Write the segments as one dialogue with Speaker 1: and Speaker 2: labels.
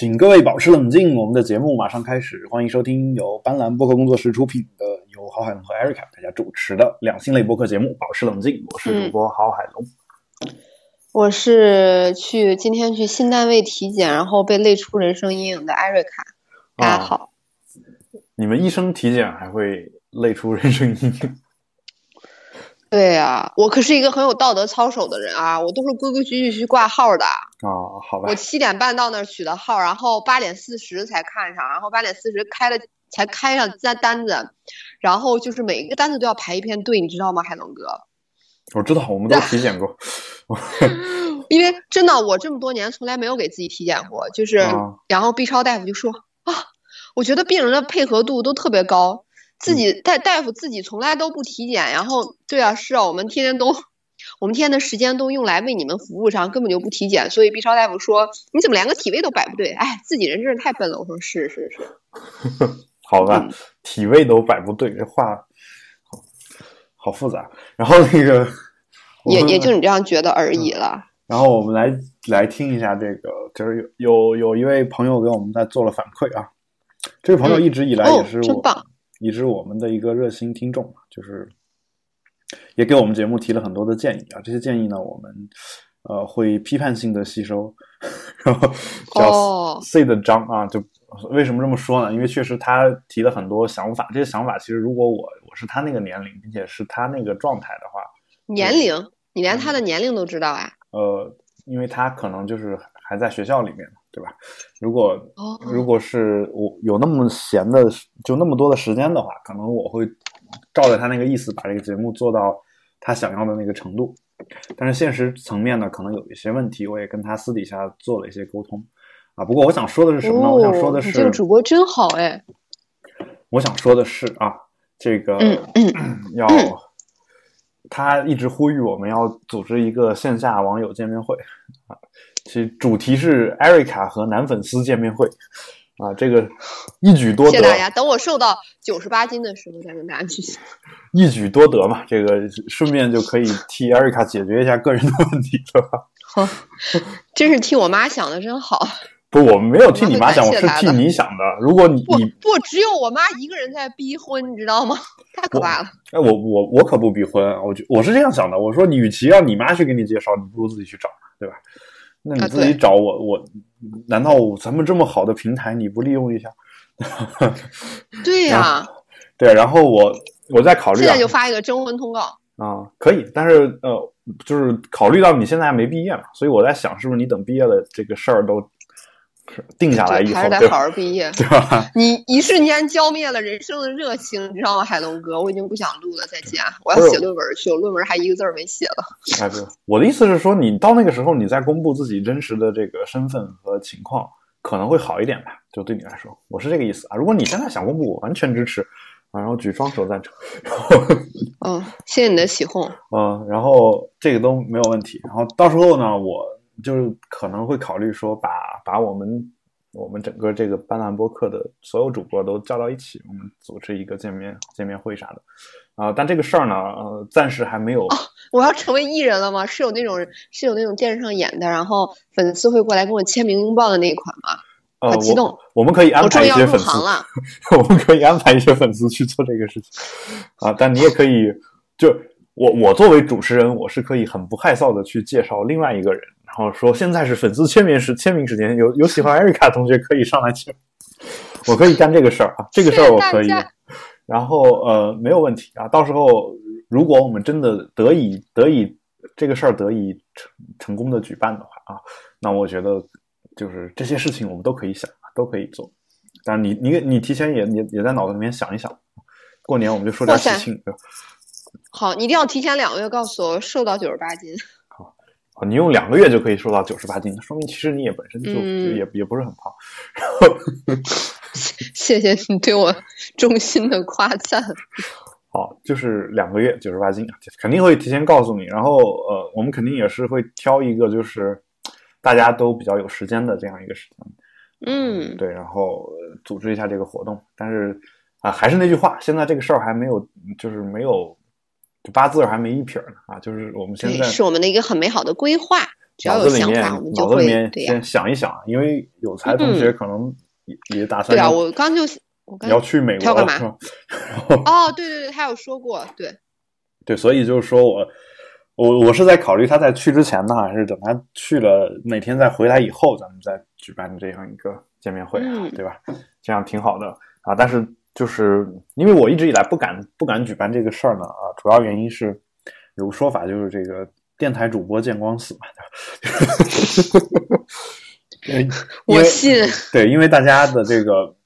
Speaker 1: 请各位保持冷静，我们的节目马上开始，欢迎收听由斑斓播客工作室出品的，由郝海龙和 Erica 大家主持的两性类播客节目《保持冷静》，我是主播郝海龙。
Speaker 2: 我是去今天去新单位体检，然后被累出人生阴影的艾瑞卡。大家好，
Speaker 1: 你们医生体检还会累出人生阴影？
Speaker 2: 对呀，我可是一个很有道德操守的人啊，我都是规规矩矩去挂号的。
Speaker 1: 啊，好吧。
Speaker 2: 我七点半到那儿取的号，然后八点四十才看上，然后八点四十开了才开上单单子，然后就是每一个单子都要排一片队，你知道吗，海龙哥？
Speaker 1: 我知道，我们都体检过。
Speaker 2: 因为真的，我这么多年从来没有给自己体检过，就是，然后 B 超大夫就说啊，我觉得病人的配合度都特别高。自己大大夫自己从来都不体检，然后对啊，是啊，我们天天都，我们天天的时间都用来为你们服务上，根本就不体检。所以 B 超大夫说，你怎么连个体位都摆不对？哎，自己人真是太笨了。我说是是是，
Speaker 1: 好吧，体位都摆不对，这话好好复杂。然后那个
Speaker 2: 也也就你这样觉得而已了。
Speaker 1: 然后我们来来听一下这个，就是有有有一位朋友给我们在做了反馈啊，这位朋友一直以来也是我。
Speaker 2: 真棒。
Speaker 1: 也是我们的一个热心听众，就是也给我们节目提了很多的建议啊。这些建议呢，我们呃会批判性的吸收，然后叫 C 的章啊。就为什么这么说呢？因为确实他提了很多想法，这些想法其实如果我我是他那个年龄，并且是他那个状态的话，
Speaker 2: 年龄你连他的年龄都知道啊？
Speaker 1: 呃，因为他可能就是还在学校里面。对吧？如果如果是我有那么闲的，就那么多的时间的话，可能我会照着他那个意思把这个节目做到他想要的那个程度。但是现实层面呢，可能有一些问题，我也跟他私底下做了一些沟通啊。不过我想说的是什么呢？我想说的是，
Speaker 2: 这个主播真好哎。
Speaker 1: 我想说的是啊，这个 要他一直呼吁我们要组织一个线下网友见面会啊。其主题是艾瑞卡和男粉丝见面会，啊，这个一举多得。
Speaker 2: 谢谢大家，等我瘦到九十八斤的时候再跟大家去。
Speaker 1: 一举多得嘛，这个顺便就可以替艾瑞卡解决一下个人的问题，是吧？
Speaker 2: 好，真是替我妈想的真好。
Speaker 1: 不，我没有替你妈想，我是替你想的。如果你你
Speaker 2: 不只有我妈一个人在逼婚，你知道吗？太可怕了。
Speaker 1: 哎，我我我可不逼婚，我就我是这样想的。我说，你与其让你妈去给你介绍，你不如自己去找，对吧？那你自己找我，我难道咱们这么好的平台你不利用一下？
Speaker 2: 对呀，
Speaker 1: 对，然后我我再考虑，
Speaker 2: 现在就发一个征婚通告
Speaker 1: 啊，可以，但是呃，就是考虑到你现在还没毕业嘛，所以我在想，是不是你等毕业了这个事儿都。定下来以后，
Speaker 2: 还是得好好毕业，
Speaker 1: 对吧？
Speaker 2: 你一瞬间浇灭了人生的热情，你知道吗，海龙哥？我已经不想录了，再见！我要写论文去，我论文还一个字儿没写了。
Speaker 1: 哎，不，我的意思是说，你到那个时候，你再公布自己真实的这个身份和情况，可能会好一点吧？就对你来说，我是这个意思啊。如果你现在想公布，我完全支持啊，然后举双手赞成。
Speaker 2: 嗯，谢谢你的起哄。
Speaker 1: 嗯，然后这个都没有问题。然后到时候呢，我。就是可能会考虑说，把把我们我们整个这个斑斓播客的所有主播都叫到一起，我们组织一个见面见面会啥的啊。但这个事儿呢，呃，暂时还没有。
Speaker 2: 我要成为艺人了吗？是有那种是有那种电视上演的，然后粉丝会过来跟我签名拥抱的那一款吗？
Speaker 1: 呃
Speaker 2: 激动！
Speaker 1: 我们可以安排一些粉丝，
Speaker 2: 我
Speaker 1: 们可以安排一些粉丝去做这个事情啊。但你也可以，就我我作为主持人，我是可以很不害臊的去介绍另外一个人。然后说现在是粉丝签名时签名时间，有有喜欢 艾瑞卡同学可以上来签，我可以干这个事儿啊，这个事儿我可以。然后呃没有问题啊，到时候如果我们真的得以得以这个事儿得以成成功的举办的话啊，那我觉得就是这些事情我们都可以想，都可以做。但你你你提前也也也在脑子里面想一想，过年我们就说点喜庆。
Speaker 2: 好，你一定要提前两个月告诉我瘦到九十八斤。
Speaker 1: 你用两个月就可以瘦到九十八斤，说明其实你也本身就也也不是很胖。然后，
Speaker 2: 谢谢你对我衷心的夸赞。
Speaker 1: 好，就是两个月九十八斤，肯定会提前告诉你。然后，呃，我们肯定也是会挑一个就是大家都比较有时间的这样一个时间。
Speaker 2: 嗯，
Speaker 1: 对，然后组织一下这个活动。但是啊，还是那句话，现在这个事儿还没有，就是没有。八字还没一撇呢啊！就是我们现在
Speaker 2: 是我们的一个很美好的规划。只要有想法，我们就会
Speaker 1: 先想一想。因为有才同学可能也打算
Speaker 2: 对啊，我刚就我
Speaker 1: 要去美国
Speaker 2: 干嘛？哦，对对对，他有说过，对
Speaker 1: 对，所以就是说我我我是在考虑他在去之前呢，还是等他去了哪天再回来以后，咱们再举办这样一个见面会，对吧？这样挺好的啊。但是就是因为我一直以来不敢不敢举办这个事儿呢啊，主要原因是有个说法就是这个。电台主播见光死嘛？
Speaker 2: 我信。
Speaker 1: 对，因为大家的这个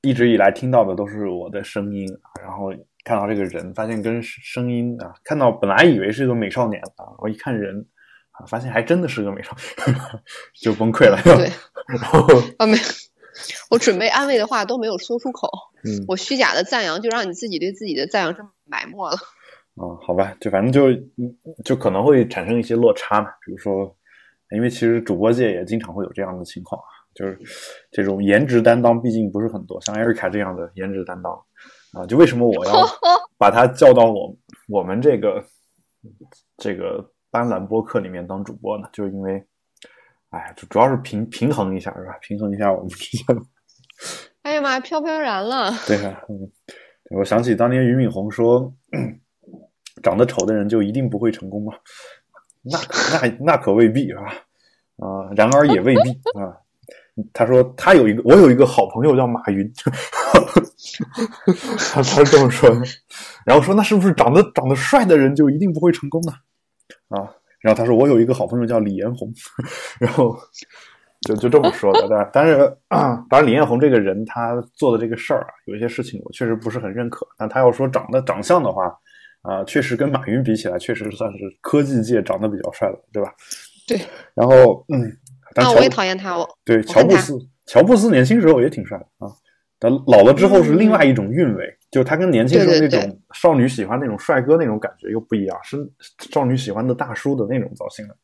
Speaker 1: 一直以来听到的都是我的声音，然后看到这个人，发现跟声音啊，看到本来以为是个美少年啊，我一看人啊，发现还真的是个美少年，就崩溃了。
Speaker 2: 对，
Speaker 1: 然后
Speaker 2: 啊没，我准备安慰的话都没有说出口。
Speaker 1: 嗯，
Speaker 2: 我虚假的赞扬就让你自己对自己的赞扬这么埋没了。
Speaker 1: 啊，好吧，就反正就就可能会产生一些落差嘛。比如说，因为其实主播界也经常会有这样的情况啊，就是这种颜值担当毕竟不是很多，像艾瑞卡这样的颜值担当啊，就为什么我要 把他叫到我我们这个这个斑斓播客里面当主播呢？就是因为，哎，主主要是平平衡一下是吧？平衡一下我们之间。
Speaker 2: 哎呀妈，飘飘然了。
Speaker 1: 对啊，嗯，我想起当年俞敏洪说。长得丑的人就一定不会成功吗？那那那可未必啊！啊，然而也未必啊。他说他有一个，我有一个好朋友叫马云，他 他是这么说的。然后说那是不是长得长得帅的人就一定不会成功呢？啊，然后他说我有一个好朋友叫李彦宏，然后就就这么说的。但但是 当然李彦宏这个人他做的这个事儿啊，有一些事情我确实不是很认可。但他要说长得长相的话。啊，确实跟马云比起来，确实算是科技界长得比较帅的，对吧？
Speaker 2: 对。
Speaker 1: 然后，嗯，那
Speaker 2: 我也讨厌他哦。
Speaker 1: 对，乔布斯，乔布斯年轻时候也挺帅的啊。但老了之后是另外一种韵味，就他跟年轻时候那种少女喜欢那种帅哥那种感觉又不一样，是少女喜欢的大叔的那种造型了，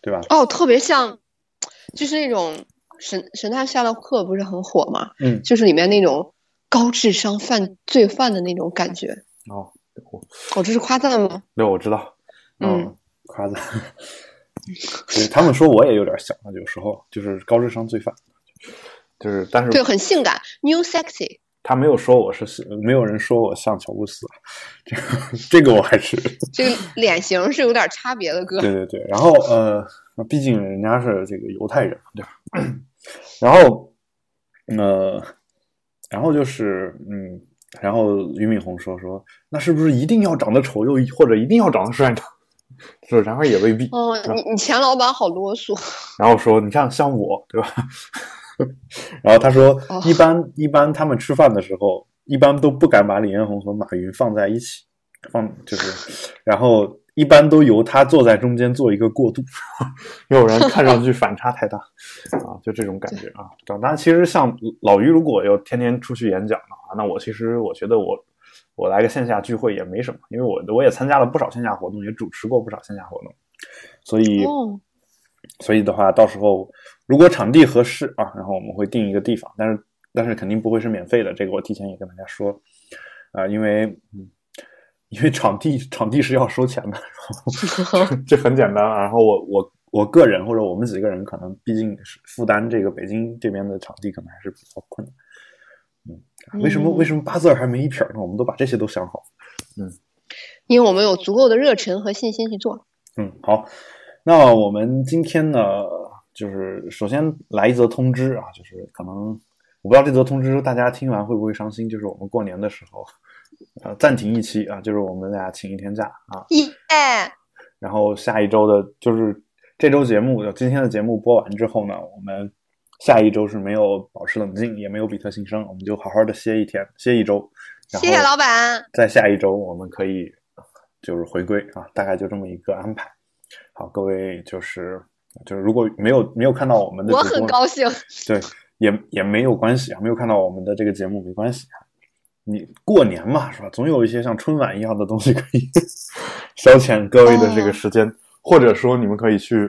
Speaker 1: 对吧？
Speaker 2: 哦，特别像，就是那种神神探夏洛克不是很火吗？
Speaker 1: 嗯，
Speaker 2: 就是里面那种高智商犯罪犯的那种感觉。
Speaker 1: 哦。
Speaker 2: 我，这是夸赞吗？
Speaker 1: 对，我知道。嗯，夸赞。他们说我也有点像，有时候就是高智商罪犯，就是但是
Speaker 2: 对，很性感，new sexy。
Speaker 1: 他没有说我是，没有人说我像乔布斯，这个这个我还是
Speaker 2: 这个脸型是有点差别的，哥。
Speaker 1: 对对对，然后呃，毕竟人家是这个犹太人，对吧？然后呃，然后就是嗯。然后俞敏洪说：“说那是不是一定要长得丑，又或者一定要长得帅呢？是，然而也未必。
Speaker 2: 哦，你你前老板好啰嗦。
Speaker 1: 然后说，你看像我，对吧？然后他说，一般一般他们吃饭的时候，一般都不敢把李彦宏和马云放在一起，放就是，然后。”一般都由他坐在中间做一个过渡，有人看上去反差太大 啊，就这种感觉啊。长大其实像老于，如果要天天出去演讲的话，那我其实我觉得我我来个线下聚会也没什么，因为我我也参加了不少线下活动，也主持过不少线下活动，所以所以的话，到时候如果场地合适啊，然后我们会定一个地方，但是但是肯定不会是免费的，这个我提前也跟大家说啊，因为嗯。因为场地场地是要收钱的，这很简单。然后我我我个人或者我们几个人可能毕竟是负担这个北京这边的场地可能还是比较困难。嗯，为什么为什么八字儿还没一撇呢？我们都把这些都想好。嗯，
Speaker 2: 因为我们有足够的热忱和信心去做。
Speaker 1: 嗯，好，那我们今天呢，就是首先来一则通知啊，就是可能我不知道这则通知大家听完会不会伤心，就是我们过年的时候。呃，暂停一期啊，就是我们俩请一天假啊。
Speaker 2: 耶。
Speaker 1: 然后下一周的，就是这周节目，今天的节目播完之后呢，我们下一周是没有保持冷静，也没有比特新生，我们就好好的歇一天，歇一周。
Speaker 2: 谢谢老板。
Speaker 1: 在下一周我们可以就是回归啊，大概就这么一个安排。好，各位就是就是如果没有没有看到我们的，
Speaker 2: 我很高兴。
Speaker 1: 对，也也没有关系啊，没有看到我们的这个节目没关系啊。你过年嘛，是吧？总有一些像春晚一样的东西可以 消遣各位的这个时间，或者说你们可以去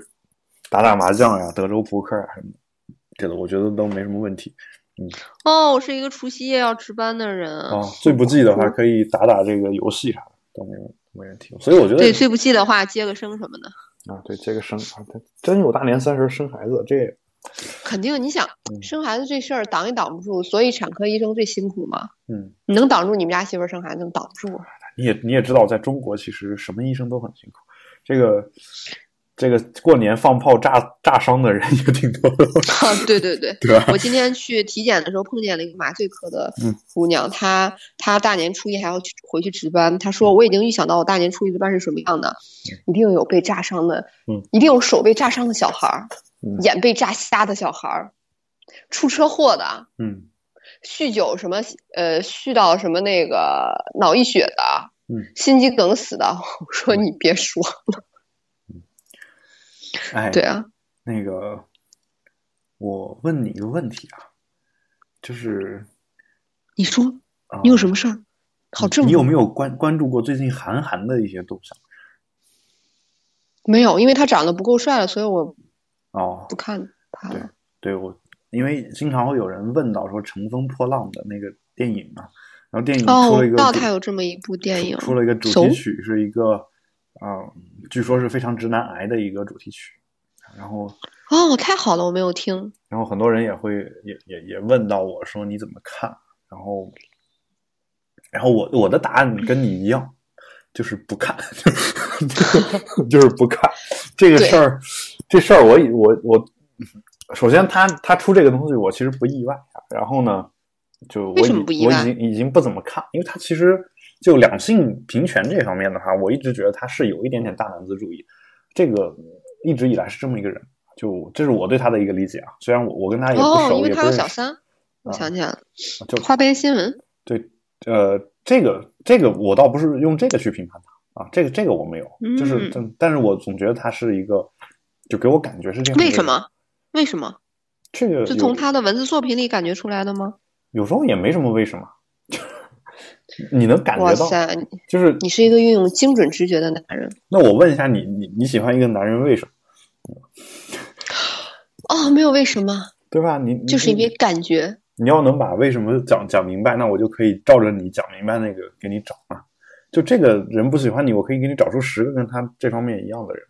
Speaker 1: 打打麻将呀、德州扑克啊什么的，这个我觉得都没什么问题。嗯，
Speaker 2: 哦，我是一个除夕夜要值班的人
Speaker 1: 啊。最不济的话，可以打打这个游戏啥的，都没有没问题。所以我觉得
Speaker 2: 对最不济的话，接个生什么的。
Speaker 1: 啊，对，这个生啊，真有大年三十生孩子，这
Speaker 2: 肯定。你想生孩子这事儿挡也挡不住，所以产科医生最辛苦嘛。
Speaker 1: 嗯，
Speaker 2: 你能挡住你们家媳妇生孩子，能挡不住。
Speaker 1: 你也你也知道，在中国其实什么医生都很辛苦。这个这个过年放炮炸炸伤的人也挺多的。
Speaker 2: 对对对，
Speaker 1: 对？
Speaker 2: 我今天去体检的时候碰见了一个麻醉科的姑娘，她她大年初一还要去回去值班。她说：“我已经预想到我大年初一值班是什么样的，一定有被炸伤的，
Speaker 1: 嗯，
Speaker 2: 一定有手被炸伤的小孩儿，眼被炸瞎的小孩儿，出车祸的，
Speaker 1: 嗯，
Speaker 2: 酗酒什么呃酗到什么那个脑溢血的，
Speaker 1: 嗯，
Speaker 2: 心肌梗死的。”我说：“你别说了。”
Speaker 1: 哎，
Speaker 2: 对啊，
Speaker 1: 那个，我问你一个问题啊，就是
Speaker 2: 你说你有什么事儿？好正，
Speaker 1: 你有没有关关注过最近韩寒的一些动向？
Speaker 2: 没有，因为他长得不够帅了，所以我
Speaker 1: 哦
Speaker 2: 不看他
Speaker 1: 了。对，我因为经常会有人问到说《乘风破浪》的那个电影嘛，然后电影出了一个，
Speaker 2: 哦，他有这么一部电影，
Speaker 1: 出了一个主题曲，是一个啊，据说是非常直男癌的一个主题曲。然后
Speaker 2: 哦，太好了，我没有听。
Speaker 1: 然后很多人也会也也也问到我说你怎么看？然后然后我我的答案跟你一样，就是不看，就是不看这个事儿。这事儿我我我首先他他出这个东西，我其实不意外。然后呢，就我已我已经已经不怎么看，因为他其实就两性平权这方面的话，我一直觉得他是有一点点大男子主义。这个。一直以来是这么一个人，就这是我对他的一个理解啊。虽然我我跟他也不熟，
Speaker 2: 因为他有小三，我想起来了，
Speaker 1: 就
Speaker 2: 花边新闻。
Speaker 1: 对，呃，这个这个我倒不是用这个去评判他啊，这个这个我没有，就是，但是我总觉得他是一个，就给我感觉是这样。
Speaker 2: 为什么？为什么？
Speaker 1: 这个
Speaker 2: 是从他的文字作品里感觉出来的吗？
Speaker 1: 有时候也没什么为什么，你能感觉到，就是
Speaker 2: 你是一个运用精准直觉的男人。
Speaker 1: 那我问一下你，你你喜欢一个男人为什么？
Speaker 2: 哦，没有为什么，
Speaker 1: 对吧？你
Speaker 2: 就是因为感觉。
Speaker 1: 你要能把为什么讲讲明白，那我就可以照着你讲明白那个给你找嘛。就这个人不喜欢你，我可以给你找出十个跟他这方面一样的人，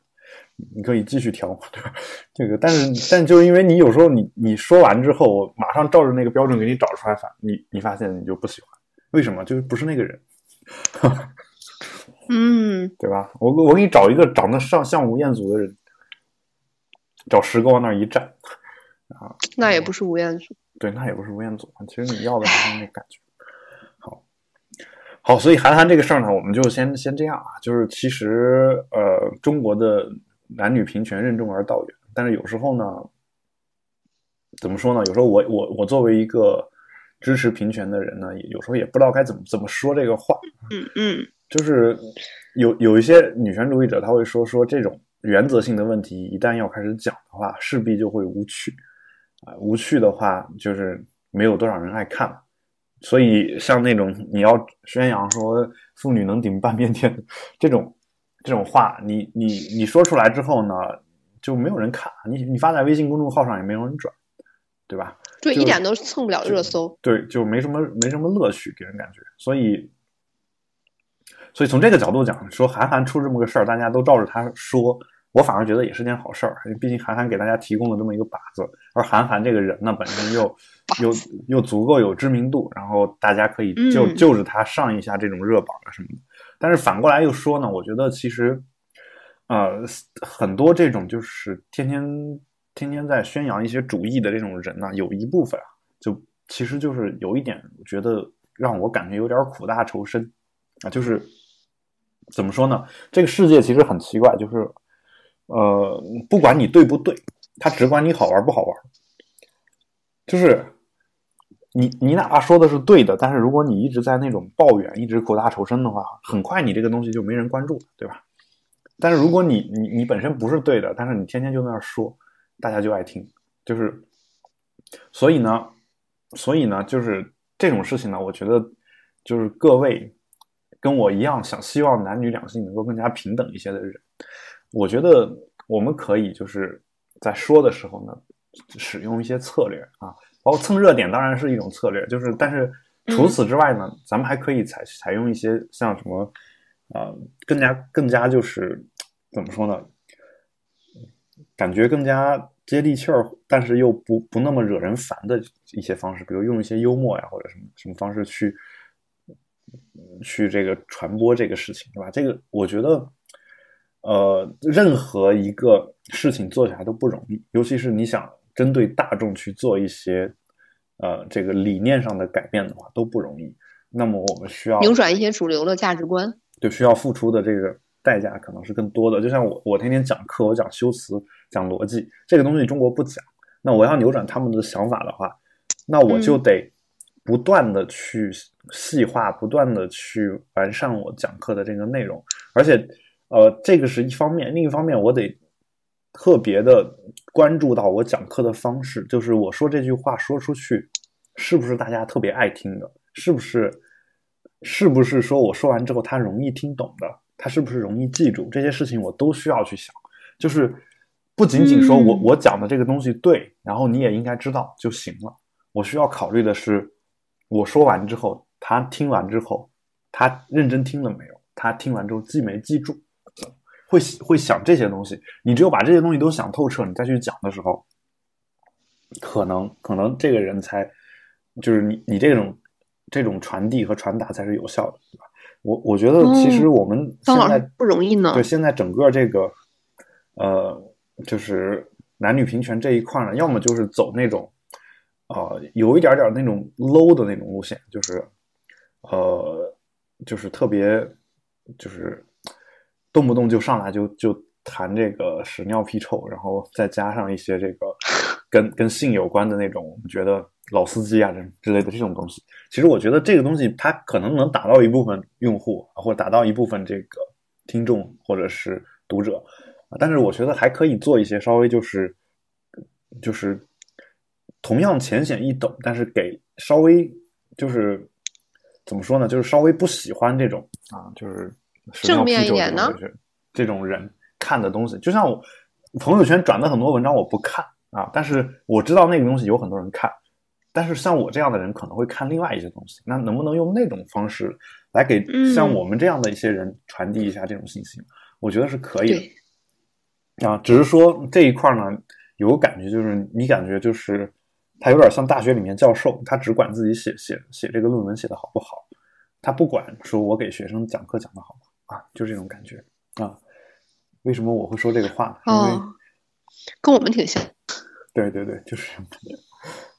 Speaker 1: 你可以继续挑，对吧？这个，但是但就因为你有时候你你说完之后，我马上照着那个标准给你找出来，反你你发现你就不喜欢，为什么？就是不是那个人。
Speaker 2: 嗯，
Speaker 1: 对吧？我我给你找一个长得像像吴彦祖的人。找十个往那儿一站，啊，
Speaker 2: 那也不是吴彦祖，
Speaker 1: 对，那也不是吴彦祖。其实你要的就是那感觉。好，好，所以韩寒这个事儿呢，我们就先先这样啊。就是其实，呃，中国的男女平权任重而道远，但是有时候呢，怎么说呢？有时候我我我作为一个支持平权的人呢，有时候也不知道该怎么怎么说这个话。
Speaker 2: 嗯嗯，
Speaker 1: 就是有有一些女权主义者他会说说这种。原则性的问题一旦要开始讲的话，势必就会无趣，啊，无趣的话就是没有多少人爱看了。所以像那种你要宣扬说妇女能顶半边天这种这种话，你你你说出来之后呢，就没有人看，你你发在微信公众号上也没有人转，对吧？
Speaker 2: 对，一点都蹭不了热搜。
Speaker 1: 对，就没什么没什么乐趣给人感觉，所以。所以从这个角度讲，说韩寒出这么个事儿，大家都照着他说，我反而觉得也是件好事儿。因为毕竟韩寒给大家提供了这么一个靶子，而韩寒这个人呢，本身又又又足够有知名度，然后大家可以就就着他上一下这种热榜啊什么的。但是反过来又说呢，我觉得其实，呃，很多这种就是天天天天在宣扬一些主义的这种人呢，有一部分啊，就其实就是有一点，觉得让我感觉有点苦大仇深啊，就是。怎么说呢？这个世界其实很奇怪，就是，呃，不管你对不对，他只管你好玩不好玩。就是你你哪怕说的是对的，但是如果你一直在那种抱怨，一直苦大仇深的话，很快你这个东西就没人关注，对吧？但是如果你你你本身不是对的，但是你天天就在那说，大家就爱听。就是，所以呢，所以呢，就是这种事情呢，我觉得就是各位。跟我一样想希望男女两性能够更加平等一些的人，我觉得我们可以就是在说的时候呢，使用一些策略啊，包括蹭热点当然是一种策略，就是但是除此之外呢，咱们还可以采采用一些像什么啊，更加更加就是怎么说呢，感觉更加接地气儿，但是又不不那么惹人烦的一些方式，比如用一些幽默呀或者什么什么方式去去这个传播这个事情，对吧？这个我觉得，呃，任何一个事情做起来都不容易，尤其是你想针对大众去做一些呃这个理念上的改变的话，都不容易。那么我们需要
Speaker 2: 扭转一些主流的价值观，
Speaker 1: 就需要付出的这个代价可能是更多的。就像我，我天天讲课，我讲修辞，讲逻辑，这个东西中国不讲。那我要扭转他们的想法的话，那我就得不断的去细化，不断的去完善我讲课的这个内容。而且，呃，这个是一方面，另一方面，我得特别的关注到我讲课的方式，就是我说这句话说出去，是不是大家特别爱听的，是不是？是不是说我说完之后他容易听懂的？他是不是容易记住？这些事情我都需要去想。就是不仅仅说我我讲的这个东西对，然后你也应该知道就行了。我需要考虑的是，我说完之后，他听完之后，他认真听了没有？他听完之后记没记住？会会想这些东西。你只有把这些东西都想透彻，你再去讲的时候，可能可能这个人才就是你你这种。这种传递和传达才是有效的，对吧？我我觉得其实我们现在
Speaker 2: 不容易呢。
Speaker 1: 对，现在整个这个呃，就是男女平权这一块呢，要么就是走那种呃，有一点点那种 low 的那种路线，就是呃，就是特别就是动不动就上来就就谈这个屎尿屁臭，然后再加上一些这个跟跟性有关的那种，我们觉得。老司机啊，这之类的这种东西，其实我觉得这个东西它可能能打到一部分用户，或者打到一部分这个听众或者是读者，但是我觉得还可以做一些稍微就是就是同样浅显易懂，但是给稍微就是怎么说呢，就是稍微不喜欢这种啊，就是
Speaker 2: 正面一点呢，
Speaker 1: 这种人看的东西，就像我朋友圈转的很多文章我不看啊，但是我知道那个东西有很多人看。但是像我这样的人可能会看另外一些东西，那能不能用那种方式来给像我们这样的一些人传递一下这种信息？我觉得是可以的。啊，只是说这一块呢，有个感觉就是你感觉就是他有点像大学里面教授，他只管自己写写写这个论文写的好不好，他不管说我给学生讲课讲的好啊，就这种感觉啊。为什么我会说这个话呢？因为
Speaker 2: 跟我们挺像。
Speaker 1: 对对对，就是。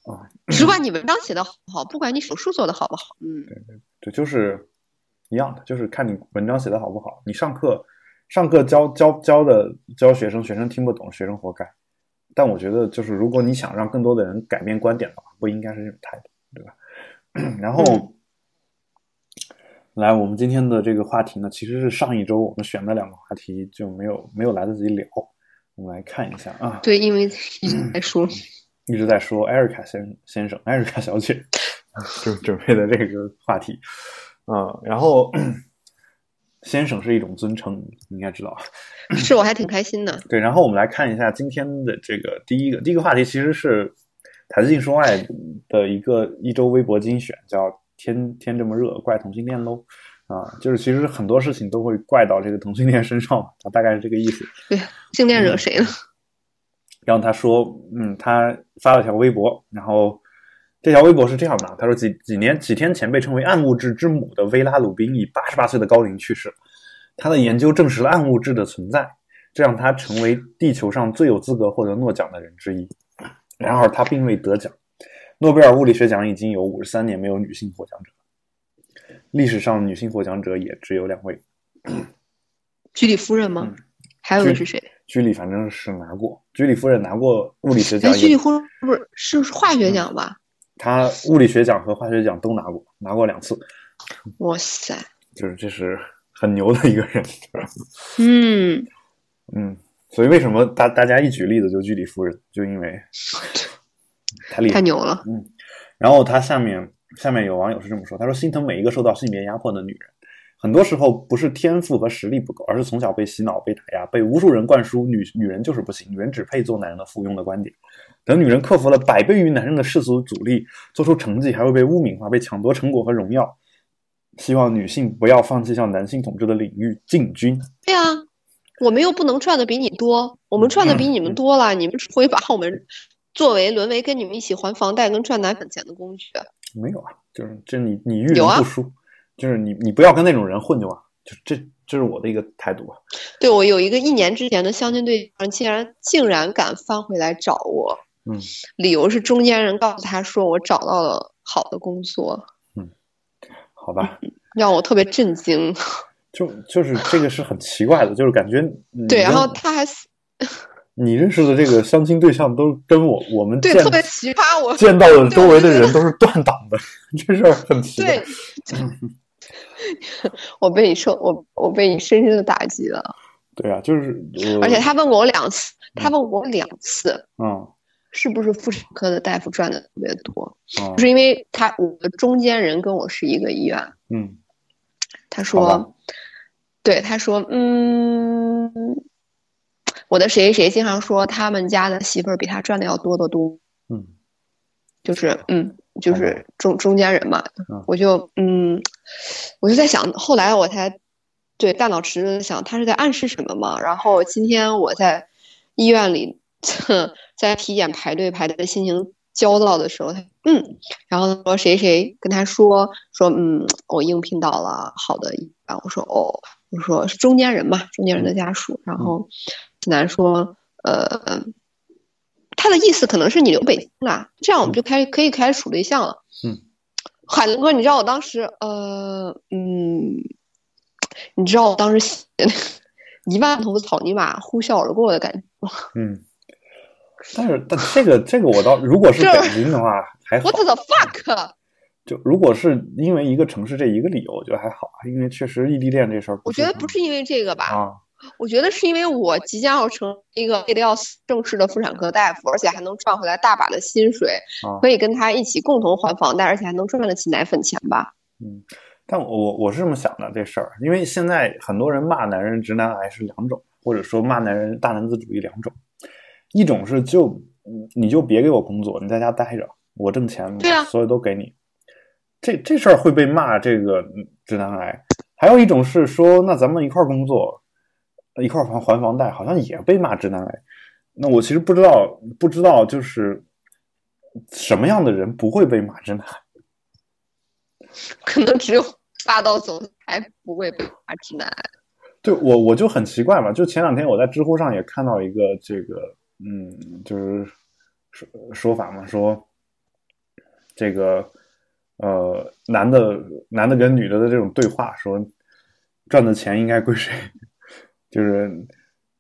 Speaker 1: 啊，
Speaker 2: 只管你文章写的好不好，不管你手术做的好不好，
Speaker 1: 嗯，对对对，就是一样的，就是看你文章写的好不好。你上课上课教教教的教学生，学生听不懂，学生活该。但我觉得，就是如果你想让更多的人改变观点的话，不应该是这种态度，对吧？然后 来，我们今天的这个话题呢，其实是上一周我们选的两个话题就没有没有来得及聊。我们来看一下啊，
Speaker 2: 对，因为一直 在说。
Speaker 1: 一直在说艾瑞卡先先生、艾瑞卡小姐，就准备的这个话题，嗯，然后先生是一种尊称，你应该知道，
Speaker 2: 是我还挺开心的。
Speaker 1: 对，然后我们来看一下今天的这个第一个第一个话题，其实是台子进说爱的一个一周微博精选，叫“天天这么热，怪同性恋喽”，啊，就是其实很多事情都会怪到这个同性恋身上，啊，大概是这个意思。
Speaker 2: 对，性恋惹谁了？
Speaker 1: 然后他说：“嗯，他发了条微博，然后这条微博是这样的：他说几几年几天前被称为暗物质之母的薇拉鲁宾以八十八岁的高龄去世。他的研究证实了暗物质的存在，这让他成为地球上最有资格获得诺奖的人之一。然而他并未得奖。诺贝尔物理学奖已经有五十三年没有女性获奖者，历史上女性获奖者也只有两位。
Speaker 2: 居里夫人吗？还有个是谁？”
Speaker 1: 居里反正是拿过，居里夫人拿过物理学奖。
Speaker 2: 居里夫人不是是化学奖吧？
Speaker 1: 他物理学奖和化学奖都拿过，拿过两次。
Speaker 2: 哇塞！
Speaker 1: 就是这是很牛的一个人。
Speaker 2: 嗯
Speaker 1: 嗯，所以为什么大大家一举例子就居里夫人，就因为 太厉害，
Speaker 2: 太牛了。
Speaker 1: 嗯，然后他下面下面有网友是这么说，他说心疼每一个受到性别压迫的女人。很多时候不是天赋和实力不够，而是从小被洗脑、被打压、被无数人灌输“女女人就是不行，女人只配做男人的附庸”的观点。等女人克服了百倍于男人的世俗阻力，做出成绩，还会被污名化、被抢夺成果和荣耀。希望女性不要放弃向男性统治的领域进军。
Speaker 2: 对啊，我们又不能赚的比你多，我们赚的比你们多了，你们只会把我们作为沦为跟你们一起还房贷跟赚奶粉钱的工具。
Speaker 1: 没有啊，就是这你你遇人不淑，就是你你不要跟那种人混就完，就这这是我的一个态度啊。
Speaker 2: 对我有一个一年之前的相亲对象，竟然竟然敢翻回来找我，
Speaker 1: 嗯，
Speaker 2: 理由是中间人告诉他说我找到了好的工作，
Speaker 1: 嗯，好吧，
Speaker 2: 让我特别震惊。
Speaker 1: 就就是这个是很奇怪的，就是感觉
Speaker 2: 对，然后他还
Speaker 1: 你认识的这个 相亲对象都跟我我们
Speaker 2: 对特别奇葩，我
Speaker 1: 见到的周围的人都是断档的，这事儿很奇怪。
Speaker 2: 我被你受我我被你深深的打击了。
Speaker 1: 对啊，就是
Speaker 2: 而且他问过我两次，他问过我两次，
Speaker 1: 嗯，
Speaker 2: 是不是妇产科的大夫赚的特别多？就是因为他我的中间人跟我是一个医院，
Speaker 1: 嗯，
Speaker 2: 他说。对，他说：“嗯，我的谁谁谁经常说他们家的媳妇儿比他赚的要多得多。”
Speaker 1: 嗯，
Speaker 2: 就是嗯，就是中中间人嘛。我就嗯，我就在想，后来我才对大脑迟钝想，他是在暗示什么嘛？然后今天我在医院里 在体检排队排的心情焦躁的时候，他嗯，然后说谁谁跟他说说嗯，我应聘到了好的医院。我说哦。我说是中间人嘛，中间人的家属。然后济南说，呃，他的意思可能是你留北京了，这样我们就开可以开始处对象了。
Speaker 1: 嗯，
Speaker 2: 海伦哥，你知道我当时，呃，嗯，你知道我当时 一万头草泥马呼啸而过的感觉吗？
Speaker 1: 嗯，但是但这个这个我倒，如果是北京的话还好。
Speaker 2: What the fuck？
Speaker 1: 就如果是因为一个城市这一个理由，我觉得还好啊，因为确实异地恋这事儿，
Speaker 2: 我觉得不是因为这个吧？
Speaker 1: 啊，
Speaker 2: 我觉得是因为我即将要成一个累得要死正式的妇产科大夫，而且还能赚回来大把的薪水，可以跟他一起共同还房贷，而且还能赚得起奶粉钱吧？
Speaker 1: 嗯，但我我是这么想的这事儿，因为现在很多人骂男人直男癌是两种，或者说骂男人大男子主义两种，一种是就你就别给我工作，你在家待着，我挣钱，
Speaker 2: 对啊，
Speaker 1: 所有都给你。这这事儿会被骂，这个直男癌。还有一种是说，那咱们一块儿工作，一块儿还还房贷，好像也被骂直男癌。那我其实不知道，不知道就是什么样的人不会被骂直男癌？
Speaker 2: 可能只有霸道总裁不会被骂直男癌。
Speaker 1: 对我，我就很奇怪嘛。就前两天我在知乎上也看到一个这个，嗯，就是说说法嘛，说这个。呃，男的男的跟女的的这种对话，说赚的钱应该归谁？就是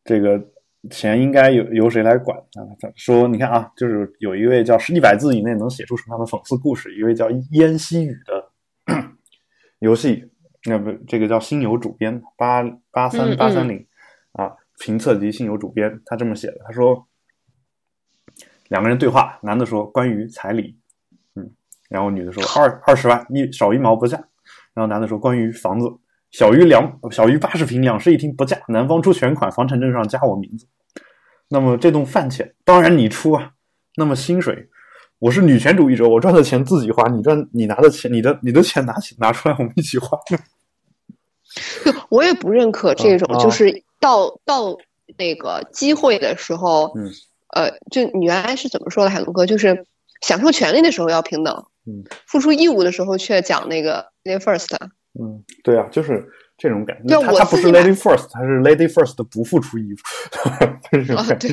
Speaker 1: 这个钱应该由由谁来管啊？说你看啊，就是有一位叫一百字以内能写出什么样的讽刺故事，一位叫烟西雨的 游戏，那不这个叫新游主编八八三八三零啊，评测级新游主编，他这么写的，他说两个人对话，男的说关于彩礼。嗯然后女的说二二十万一少一毛不嫁，然后男的说关于房子小于两小于八十平两室一厅不嫁，男方出全款，房产证上加我名字。那么这顿饭钱当然你出啊。那么薪水，我是女权主义者，我赚的钱自己花，你赚你拿的钱，你的你的钱拿起拿出来，我们一起花。
Speaker 2: 我也不认可这种，就是到到那个机会的时候，
Speaker 1: 嗯，
Speaker 2: 呃，就你原来是怎么说的，海龙哥？就是享受权利的时候要平等。
Speaker 1: 嗯，
Speaker 2: 付出义务的时候却讲那个 lady first。
Speaker 1: 嗯，对啊，就是这种感觉。他他不是 lady first，他是 lady first 不付出义务。
Speaker 2: 啊，对。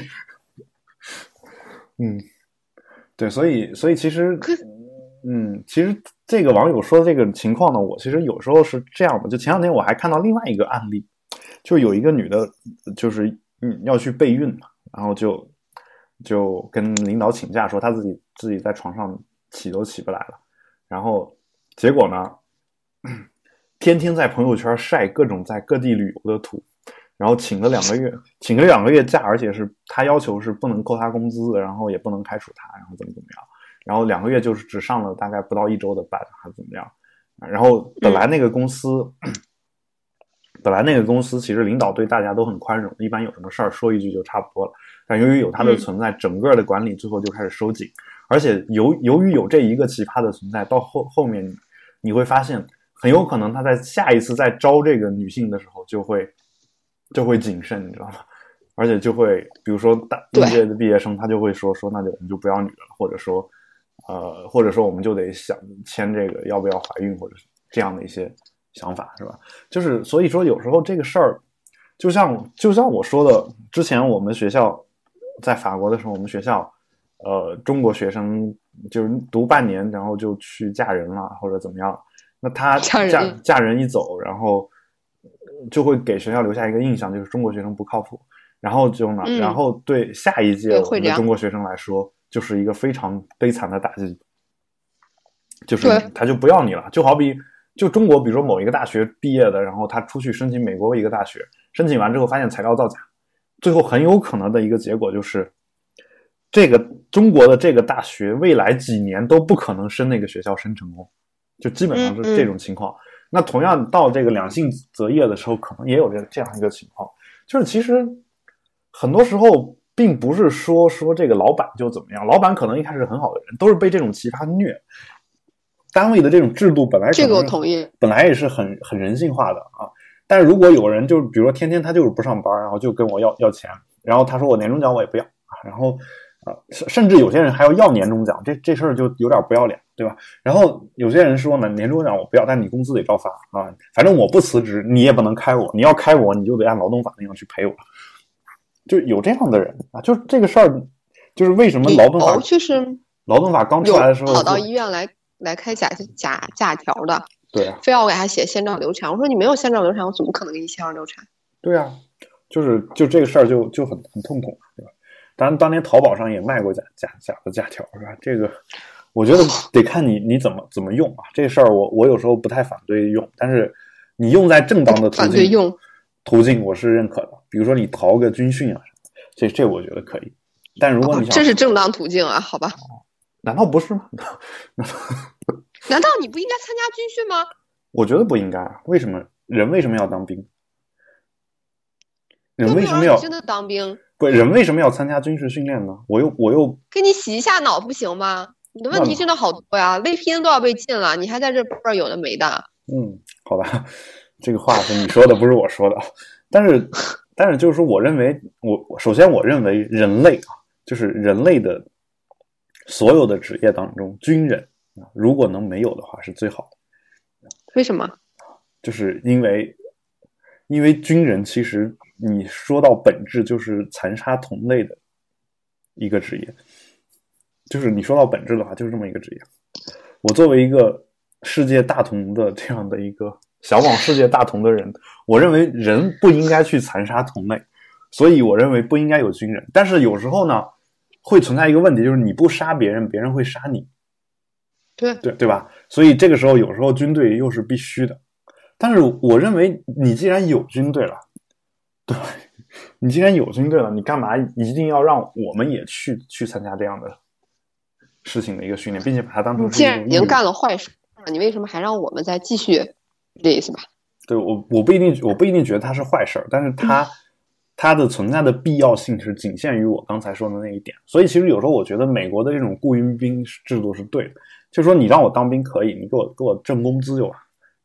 Speaker 1: 嗯，对，所以所以其实，嗯，其实这个网友说的这个情况呢，我其实有时候是这样的。就前两天我还看到另外一个案例，就有一个女的，就是嗯要去备孕嘛，然后就就跟领导请假，说她自己自己在床上。起都起不来了，然后结果呢？天天在朋友圈晒各种在各地旅游的图，然后请了两个月，请了两个月假，而且是他要求是不能扣他工资，然后也不能开除他，然后怎么怎么样，然后两个月就是只上了大概不到一周的班，还是怎么样？然后本来那个公司，本来那个公司其实领导对大家都很宽容，一般有什么事儿说一句就差不多了，但由于有他的存在，整个的管理最后就开始收紧。而且由由于有这一个奇葩的存在，到后后面你会发现，很有可能他在下一次再招这个女性的时候，就会就会谨慎，你知道吗？而且就会，比如说大应届的毕业生，他就会说说，那就我们就不要女了，或者说，呃，或者说我们就得想签这个要不要怀孕，或者是这样的一些想法，是吧？就是所以说，有时候这个事儿，就像就像我说的，之前我们学校在法国的时候，我们学校，呃，中国学生就是读半年，然后就去嫁人了，或者怎么样，那他嫁嫁人一走，然后就会给学校留下一个印象，就是中国学生不靠谱。然后就呢，然后对下一届我们的中国学生来说，就是一个非常悲惨的打击，就是他就不要你了。就好比就中国，比如说某一个大学毕业的，然后他出去申请美国一个大学，申请完之后发现材料造假，最后很有可能的一个结果就是，这个中国的这个大学未来几年都不可能升那个学校升成功，就基本上是这种情况。那同样到这个两性择业的时候，可能也有这这样一个情况，就是其实。很多时候并不是说说这个老板就怎么样，老板可能一开始很好的人，都是被这种奇葩虐。单位的这种制度本来
Speaker 2: 这个我同意，
Speaker 1: 本来也是很很人性化的啊。但是如果有人就比如说天天他就是不上班，然后就跟我要要钱，然后他说我年终奖我也不要啊，然后啊甚甚至有些人还要要年终奖，这这事儿就有点不要脸，对吧？然后有些人说呢，年终奖我不要，但你工资得照发啊，反正我不辞职，你也不能开我，你要开我，你就得按劳动法那样去赔我。就有这样的人啊，就这个事儿，就是为什么劳动法
Speaker 2: 就是
Speaker 1: 劳动法刚出来的时候，
Speaker 2: 跑到医院来来开假假假条的，
Speaker 1: 对啊，
Speaker 2: 非要我给他写先兆流产。我说你没有先兆流产，我怎么可能给你先兆流产？
Speaker 1: 对啊，就是就这个事儿就就很很痛苦，对吧？当然当年淘宝上也卖过假假假的假条，是吧？这个我觉得得看你你怎么怎么用啊。这事儿我我有时候不太反对用，但是你用在正当的途径
Speaker 2: 用。
Speaker 1: 途径我是认可的，比如说你逃个军训啊，这这我觉得可以。但如果你想，
Speaker 2: 这是正当途径啊，好吧？
Speaker 1: 难道不是吗？
Speaker 2: 难道你不应该参加军训吗？
Speaker 1: 我觉得不应该啊。为什么人为什么要当兵？人为什么要
Speaker 2: 真的当兵？
Speaker 1: 不，人为什么要参加军事训练呢？我又我又
Speaker 2: 给你洗一下脑不行吗？你的问题真的好多呀，VPN 都要被禁了，你还在这不知道有的没的。
Speaker 1: 嗯，好吧。这个话是你说的，不是我说的。但是，但是就是说，我认为，我首先我认为，人类啊，就是人类的所有的职业当中，军人啊，如果能没有的话，是最好的。
Speaker 2: 为什么？
Speaker 1: 就是因为，因为军人其实你说到本质，就是残杀同类的一个职业。就是你说到本质的话，就是这么一个职业。我作为一个世界大同的这样的一个。向往世界大同的人，我认为人不应该去残杀同类，所以我认为不应该有军人。但是有时候呢，会存在一个问题，就是你不杀别人，别人会杀你。
Speaker 2: 对
Speaker 1: 对对吧？所以这个时候有时候军队又是必须的。但是我认为，你既然有军队了，对，你既然有军队了，你干嘛一定要让我们也去去参加这样的事情的一个训练，并且把它当成？
Speaker 2: 既然已经干了坏事，你为什么还让我们再继续？这意思吧？
Speaker 1: 对我，我不一定，我不一定觉得它是坏事儿，但是它它的存在的必要性是仅限于我刚才说的那一点。所以其实有时候我觉得美国的这种雇佣兵制度是对的，就是说你让我当兵可以，你给我给我挣工资就完，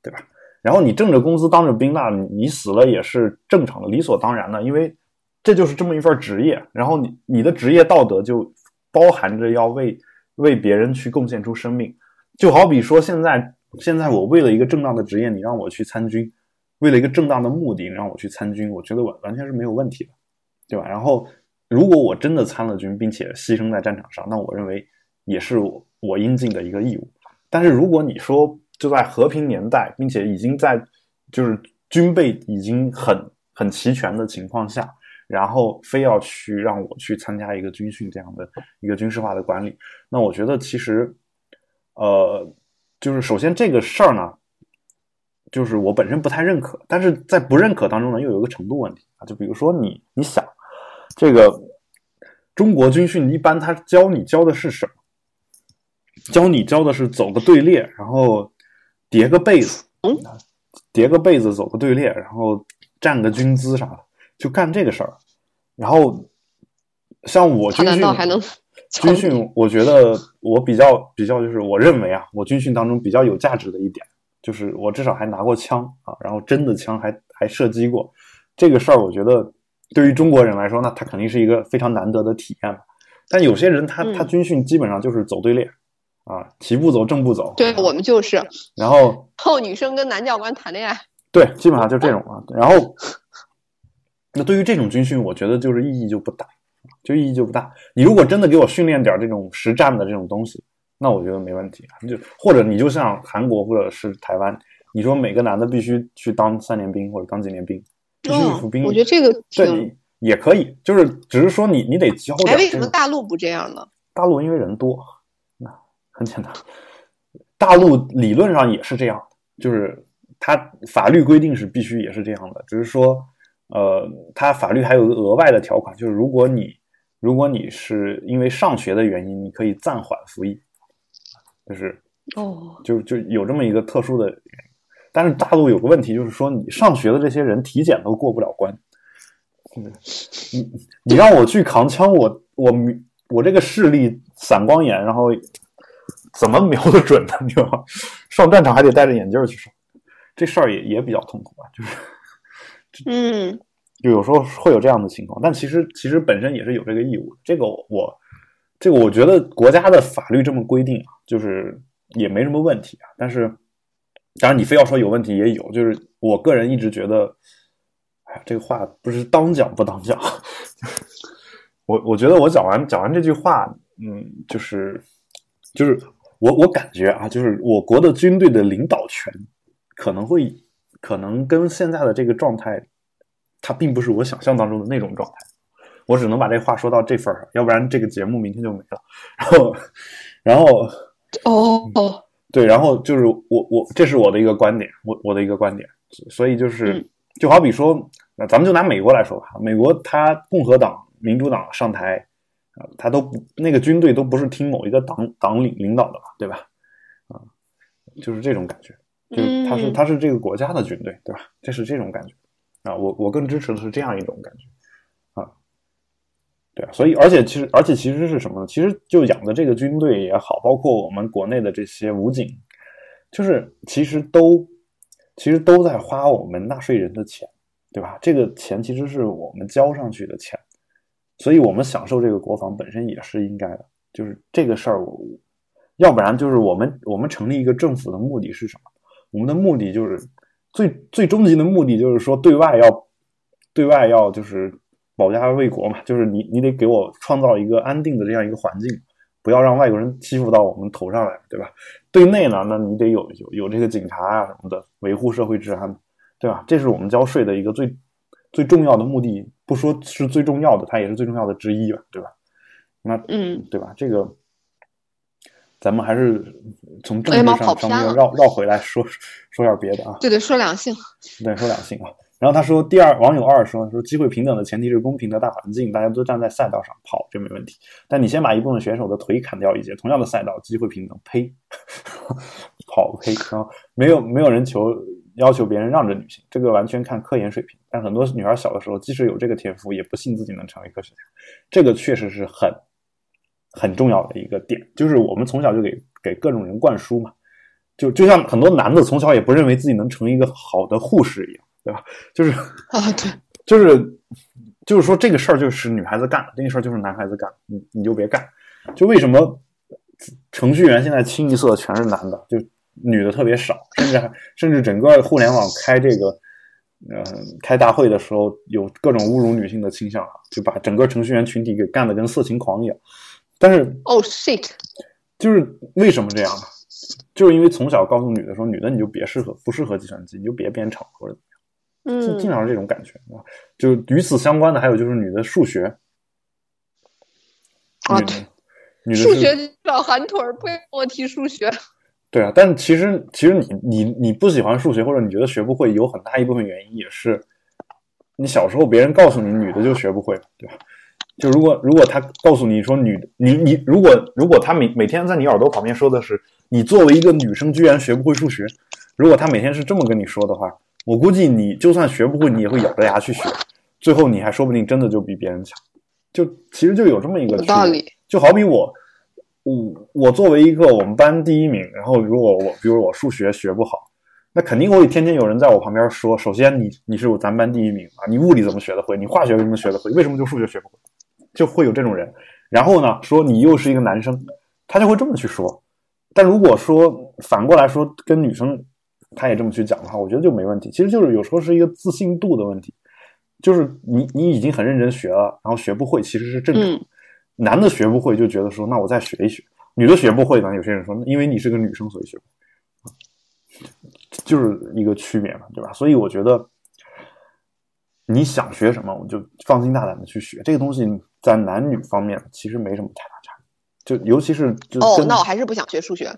Speaker 1: 对吧？然后你挣着工资当着兵，那你死了也是正常的，理所当然的，因为这就是这么一份职业。然后你你的职业道德就包含着要为为别人去贡献出生命，就好比说现在。现在我为了一个正当的职业，你让我去参军，为了一个正当的目的，你让我去参军，我觉得完完全是没有问题的，对吧？然后，如果我真的参了军，并且牺牲在战场上，那我认为也是我我应尽的一个义务。但是如果你说就在和平年代，并且已经在就是军备已经很很齐全的情况下，然后非要去让我去参加一个军训这样的一个军事化的管理，那我觉得其实，呃。就是首先这个事儿呢，就是我本身不太认可，但是在不认可当中呢，又有一个程度问题啊。就比如说你，你想，这个中国军训一般他教你教的是什么？教你教的是走个队列，然后叠个被子，叠个被子走个队列，然后站个军姿啥的，就干这个事儿。然后像我军训。军训，我觉得我比较比较就是我认为啊，我军训当中比较有价值的一点，就是我至少还拿过枪啊，然后真的枪还还射击过，这个事儿，我觉得对于中国人来说，那他肯定是一个非常难得的体验。但有些人他他军训基本上就是走队列啊，齐步走，正步走。
Speaker 2: 对我们就是。
Speaker 1: 然后
Speaker 2: 后女生跟男教官谈恋爱。
Speaker 1: 对，基本上就这种啊。然后，那对于这种军训，我觉得就是意义就不大，就意义就不大。你如果真的给我训练点这种实战的这种东西，那我觉得没问题。就或者你就像韩国或者是台湾，你说每个男的必须去当三年兵或者当几年兵，必须服兵役。
Speaker 2: 我觉得这个
Speaker 1: 对也可以，就是只是说你你得教。哎，
Speaker 2: 为什么大陆不这样呢？
Speaker 1: 大陆因为人多，那很简单。大陆理论上也是这样，就是。它法律规定是必须也是这样的，只是说，呃，它法律还有个额外的条款，就是如果你如果你是因为上学的原因，你可以暂缓服役，就是
Speaker 2: 哦，
Speaker 1: 就就有这么一个特殊的原因。但是大陆有个问题，就是说你上学的这些人体检都过不了关，嗯，你你让我去扛枪，我我我这个视力散光眼，然后怎么瞄得准呢？你知道吗？上战场还得戴着眼镜去上。这事儿也也比较痛苦啊，就是，
Speaker 2: 嗯，
Speaker 1: 就有时候会有这样的情况，但其实其实本身也是有这个义务。这个我，这个我觉得国家的法律这么规定啊，就是也没什么问题啊。但是，当然你非要说有问题也有，就是我个人一直觉得，哎呀，这个话不是当讲不当讲。我我觉得我讲完讲完这句话，嗯，就是就是我我感觉啊，就是我国的军队的领导权。可能会，可能跟现在的这个状态，它并不是我想象当中的那种状态。我只能把这话说到这份儿上，要不然这个节目明天就没了。然后，然后，
Speaker 2: 哦哦，
Speaker 1: 对，然后就是我我这是我的一个观点，我我的一个观点。所以就是，就好比说，那咱们就拿美国来说吧，美国他共和党、民主党上台啊，他都不那个军队都不是听某一个党党领领导的嘛，对吧？啊，就是这种感觉。就是他是他是这个国家的军队，对吧？这是这种感觉啊，我我更支持的是这样一种感觉啊，对啊，所以而且其实而且其实是什么呢？其实就养的这个军队也好，包括我们国内的这些武警，就是其实都其实都在花我们纳税人的钱，对吧？这个钱其实是我们交上去的钱，所以我们享受这个国防本身也是应该的。就是这个事儿，我要不然就是我们我们成立一个政府的目的是什么？我们的目的就是最最终极的目的，就是说对外要对外要就是保家卫国嘛，就是你你得给我创造一个安定的这样一个环境，不要让外国人欺负到我们头上来，对吧？对内呢，那你得有有有这个警察啊什么的维护社会治安，对吧？这是我们交税的一个最最重要的目的，不说是最重要的，它也是最重要的之一吧，对吧？那
Speaker 2: 嗯，
Speaker 1: 对吧？这个。咱们还是从政治上上面绕绕回来说 说点别的啊。
Speaker 2: 对对，说两性。
Speaker 1: 对，说两性啊。然后他说，第二网友二说说机会平等的前提是公平的大环境，大家都站在赛道上跑，这没问题。但你先把一部分选手的腿砍掉一截，同样的赛道，机会平等，呸，跑呸。然后没有没有人求要求别人让着女性，这个完全看科研水平。但很多女孩小的时候，即使有这个天赋，也不信自己能成为科学家。这个确实是很。很重要的一个点，就是我们从小就给给各种人灌输嘛，就就像很多男的从小也不认为自己能成为一个好的护士一样，对吧？就是
Speaker 2: 啊，对，
Speaker 1: 就是就是说这个事儿就是女孩子干，这个事儿就是男孩子干，你你就别干。就为什么程序员现在清一色全是男的，就女的特别少，甚至还甚至整个互联网开这个嗯开大会的时候有各种侮辱女性的倾向啊，就把整个程序员群体给干的跟色情狂一样。但是
Speaker 2: 哦，shit，
Speaker 1: 就是为什么这样呢？就是因为从小告诉女的说，女的你就别适合，不适合计算机，你就别编程或者怎么样，经常是这种感觉啊。就与此相关的还有就是女的数学，
Speaker 2: 啊，女的数学老寒腿儿，不要跟我提数学。
Speaker 1: 对啊，但其实其实你你你不喜欢数学或者你觉得学不会，有很大一部分原因也是你小时候别人告诉你女的就学不会，对吧？就如果如果他告诉你说女你你如果如果他每每天在你耳朵旁边说的是你作为一个女生居然学不会数学，如果他每天是这么跟你说的话，我估计你就算学不会，你也会咬着牙去学，最后你还说不定真的就比别人强。就其实就有这么一个
Speaker 2: 道理，
Speaker 1: 就好比我我我作为一个我们班第一名，然后如果我比如我数学学不好，那肯定会天天有人在我旁边说：首先你你是我咱班第一名啊，你物理怎么学的会？你化学为什么学的会？为什么就数学学不会？就会有这种人。然后呢，说你又是一个男生，他就会这么去说。但如果说反过来说跟女生，他也这么去讲的话，我觉得就没问题。其实就是有时候是一个自信度的问题，就是你你已经很认真学了，然后学不会其实是正常。男的学不会就觉得说那我再学一学，女的学不会呢，有些人说因为你是个女生所以学不会，就是一个区别嘛，对吧？所以我觉得你想学什么，我就放心大胆的去学。这个东西在男女方面其实没什么太大差别，就尤其是就
Speaker 2: 哦，那我还是不想学数学，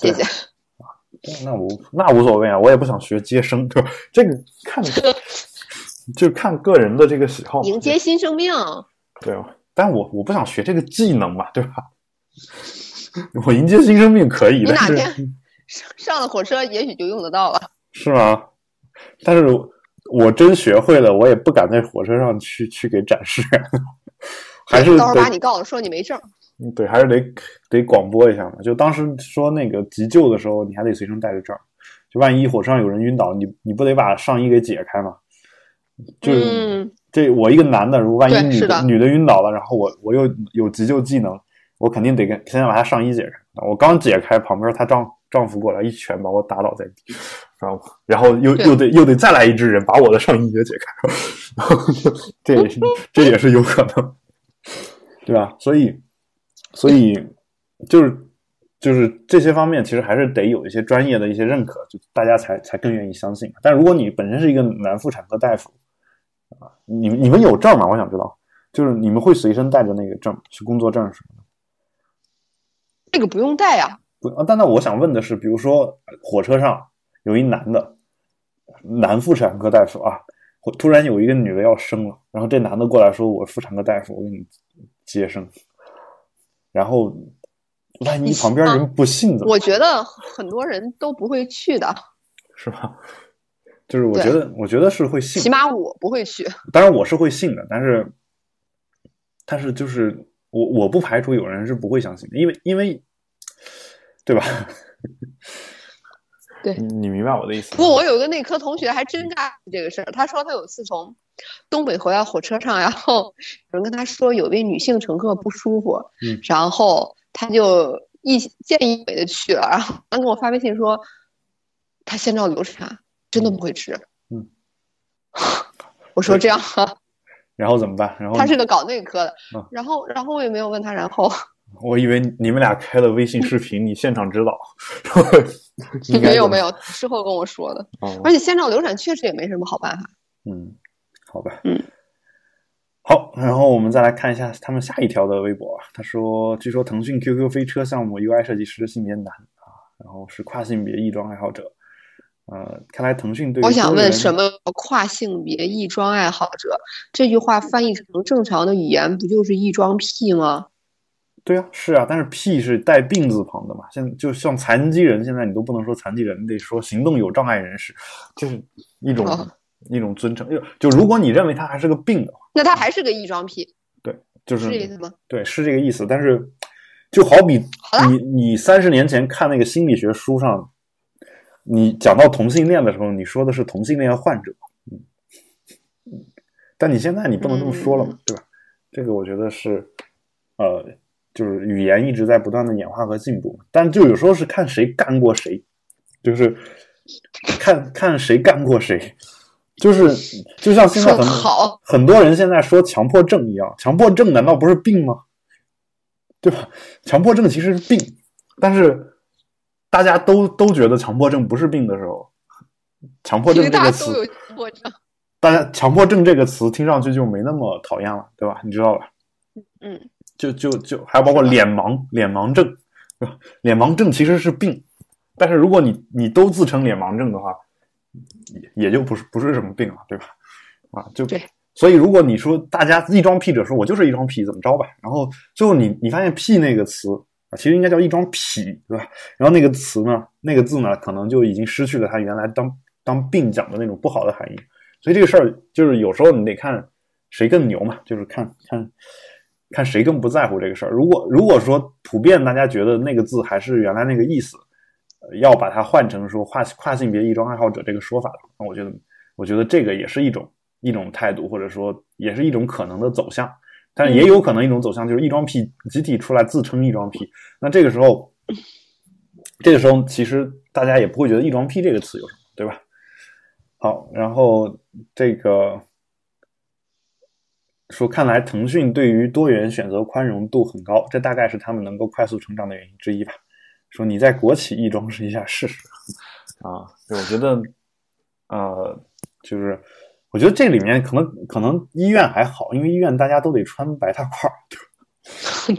Speaker 2: 谢谢。
Speaker 1: 那我那无所谓啊，我也不想学接生，对吧？这个看就看个人的这个喜好。
Speaker 2: 迎接新生命，
Speaker 1: 对吧？但我我不想学这个技能嘛，对吧？我迎接新生命可以，
Speaker 2: 你哪天 上上了火车，也许就用得到了，
Speaker 1: 是吗？但是我真学会了，我也不敢在火车上去去给展示，还是
Speaker 2: 到时候把你告了，说你没证。
Speaker 1: 嗯，对，还是得得广播一下嘛。就当时说那个急救的时候，你还得随身带着证，就万一火车上有人晕倒，你你不得把上衣给解开嘛？就这我一个男的，如果万一女的女的晕倒了，然后我我又有急救技能，我肯定得跟先把她上衣解开。我刚解开，旁边她丈丈夫过来一拳把我打倒在地，然后然后又又得又得再来一只人把我的上衣也解开，然后这也是这也是有可能，对吧？所以。所以，就是就是这些方面，其实还是得有一些专业的一些认可，就大家才才更愿意相信。但如果你本身是一个男妇产科大夫，啊，你你们有证吗？我想知道，就是你们会随身带着那个证去工作证什么的？
Speaker 2: 这个不用带呀。
Speaker 1: 不啊，但那我想问的是，比如说火车上有一男的男妇产科大夫啊，突然有一个女的要生了，然后这男的过来说：“我妇产科大夫，我给你接生。”然后，万一旁边人不信怎么？
Speaker 2: 我觉得很多人都不会去的，
Speaker 1: 是吧？就是我觉得，我觉得是会信。
Speaker 2: 起码我不会去。
Speaker 1: 当然我是会信的，但是，但是就是我我不排除有人是不会相信的，因为因为，对吧？
Speaker 2: 对，
Speaker 1: 你明白我的意思。
Speaker 2: 不过我有一个内科同学还真干这个事儿，他说他有次从。东北回来火车上，然后有人跟他说有位女性乘客不舒服，嗯，然后他就一见义勇为的去了，然后他给我发微信说，他先兆流产，真的不会吃，嗯，我说这样，
Speaker 1: 然后怎么办？然后
Speaker 2: 他是个搞内科的，然后然后我也没有问他，然后
Speaker 1: 我以为你们俩开了微信视频，你现场指导，
Speaker 2: 没有没有，事后跟我说的，而且现场流产确实也没什么好办法，
Speaker 1: 嗯。好吧，
Speaker 2: 嗯，
Speaker 1: 好，然后我们再来看一下他们下一条的微博啊。他说，据说腾讯 QQ 飞车项目 UI 设计师性别男啊，然后是跨性别异装爱好者。呃，看来腾讯对
Speaker 2: 我想问，什么跨性别异装爱好者？这句话翻译成正常的语言，不就是异装癖吗？
Speaker 1: 对啊，是啊，但是癖是带病字旁的嘛。现就像残疾人，现在你都不能说残疾人，你得说行动有障碍人士，就是一种。一种尊称，就就如果你认为他还是个病的话，
Speaker 2: 那他还是个异装癖。
Speaker 1: 对，就是
Speaker 2: 这意思吗？
Speaker 1: 对，是这个意思。但是，就好比你你三十年前看那个心理学书上，你讲到同性恋的时候，你说的是同性恋患者，嗯嗯，但你现在你不能这么说了嘛，对吧？这个我觉得是，呃，就是语言一直在不断的演化和进步，但就有时候是看谁干过谁，就是看看谁干过谁。就是就像现在很很多人现在说强迫症一样，强迫症难道不是病吗？对吧？强迫症其实是病，但是大家都都觉得强迫症不是病的时候，强迫症这个词，大家强迫症这个词听上去就没那么讨厌了，对吧？你知道吧？
Speaker 2: 嗯，
Speaker 1: 就就就还有包括脸盲，脸盲症，脸盲症其实是病，但是如果你你都自称脸盲症的话。也也就不是不是什么病了，对吧？啊，就
Speaker 2: 对。
Speaker 1: 所以如果你说大家异装癖者说我就是一装癖，怎么着吧？然后最后你你发现“癖”那个词啊，其实应该叫一装痞，对吧？然后那个词呢，那个字呢，可能就已经失去了它原来当当病讲的那种不好的含义。所以这个事儿就是有时候你得看谁更牛嘛，就是看看看谁更不在乎这个事儿。如果如果说普遍大家觉得那个字还是原来那个意思。要把它换成说跨跨性别异装爱好者这个说法的，那我觉得，我觉得这个也是一种一种态度，或者说也是一种可能的走向。但也有可能一种走向就是异装癖集体出来自称异装癖，那这个时候，这个时候其实大家也不会觉得异装癖这个词有什么，对吧？好，然后这个说看来腾讯对于多元选择宽容度很高，这大概是他们能够快速成长的原因之一吧。说你在国企亦装试一下试试啊？我觉得，呃，就是，我觉得这里面可能可能医院还好，因为医院大家都得穿白大褂儿，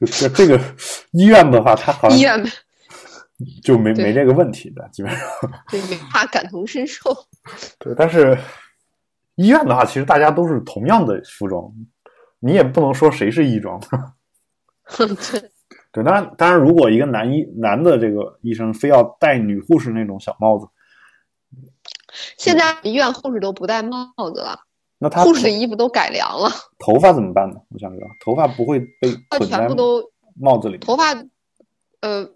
Speaker 1: 就这这个医院的话，他好像
Speaker 2: 医院
Speaker 1: 就没没这个问题的，基本上
Speaker 2: 对，怕感同身受。
Speaker 1: 对，但是医院的话，其实大家都是同样的服装，你也不能说谁是医装。对，当然，当然，如果一个男医男的这个医生非要戴女护士那种小帽子，
Speaker 2: 现在医院护士都不戴帽子了，
Speaker 1: 那他
Speaker 2: 护士的衣服都改良了。
Speaker 1: 头发怎么办呢？我想知道，头发不会被
Speaker 2: 全部都
Speaker 1: 帽子里？
Speaker 2: 头发，呃，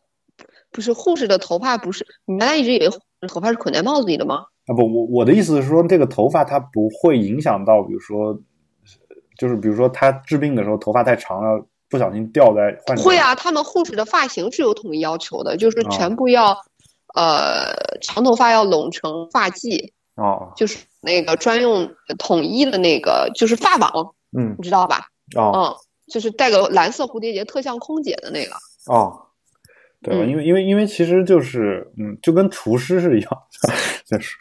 Speaker 2: 不是护士的头发不是？你原来一直以为头发是捆在帽子里的吗？
Speaker 1: 啊不，我我的意思是说，这个头发它不会影响到，比如说，就是比如说他治病的时候头发太长了。不小心掉在
Speaker 2: 会啊，他们护士的发型是有统一要求的，就是全部要，呃，长头发要拢成发髻
Speaker 1: 哦，
Speaker 2: 就是那个专用统一的那个，就是发网，
Speaker 1: 嗯，
Speaker 2: 你知道吧？
Speaker 1: 哦，
Speaker 2: 嗯，就是带个蓝色蝴蝶结，特像空姐的那个。
Speaker 1: 哦，对吧？因为因为因为其实就是，嗯，就跟厨师是一样，就是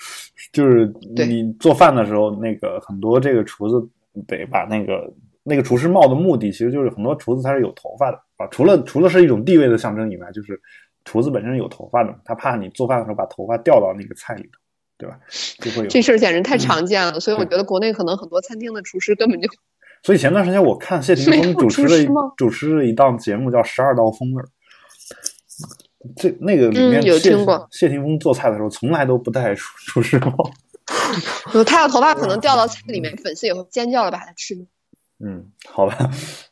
Speaker 1: 就是你做饭的时候，那个很多这个厨子得把那个。那个厨师帽的目的，其实就是很多厨子他是有头发的啊。除了除了是一种地位的象征以外，就是厨子本身有头发的，他怕你做饭的时候把头发掉到那个菜里头，对吧？就会有
Speaker 2: 这事儿简直太常见了。所以我觉得国内可能很多餐厅的厨师根本就……
Speaker 1: 所以前段时间我看谢霆锋主持了主持了一档节目叫《十二道风味》，这那个里面
Speaker 2: 有听过
Speaker 1: 谢霆锋做菜的时候从来都不带厨厨师帽，
Speaker 2: 他的头发可能掉到菜里面，粉丝也会尖叫的把它吃掉。
Speaker 1: 嗯，好吧，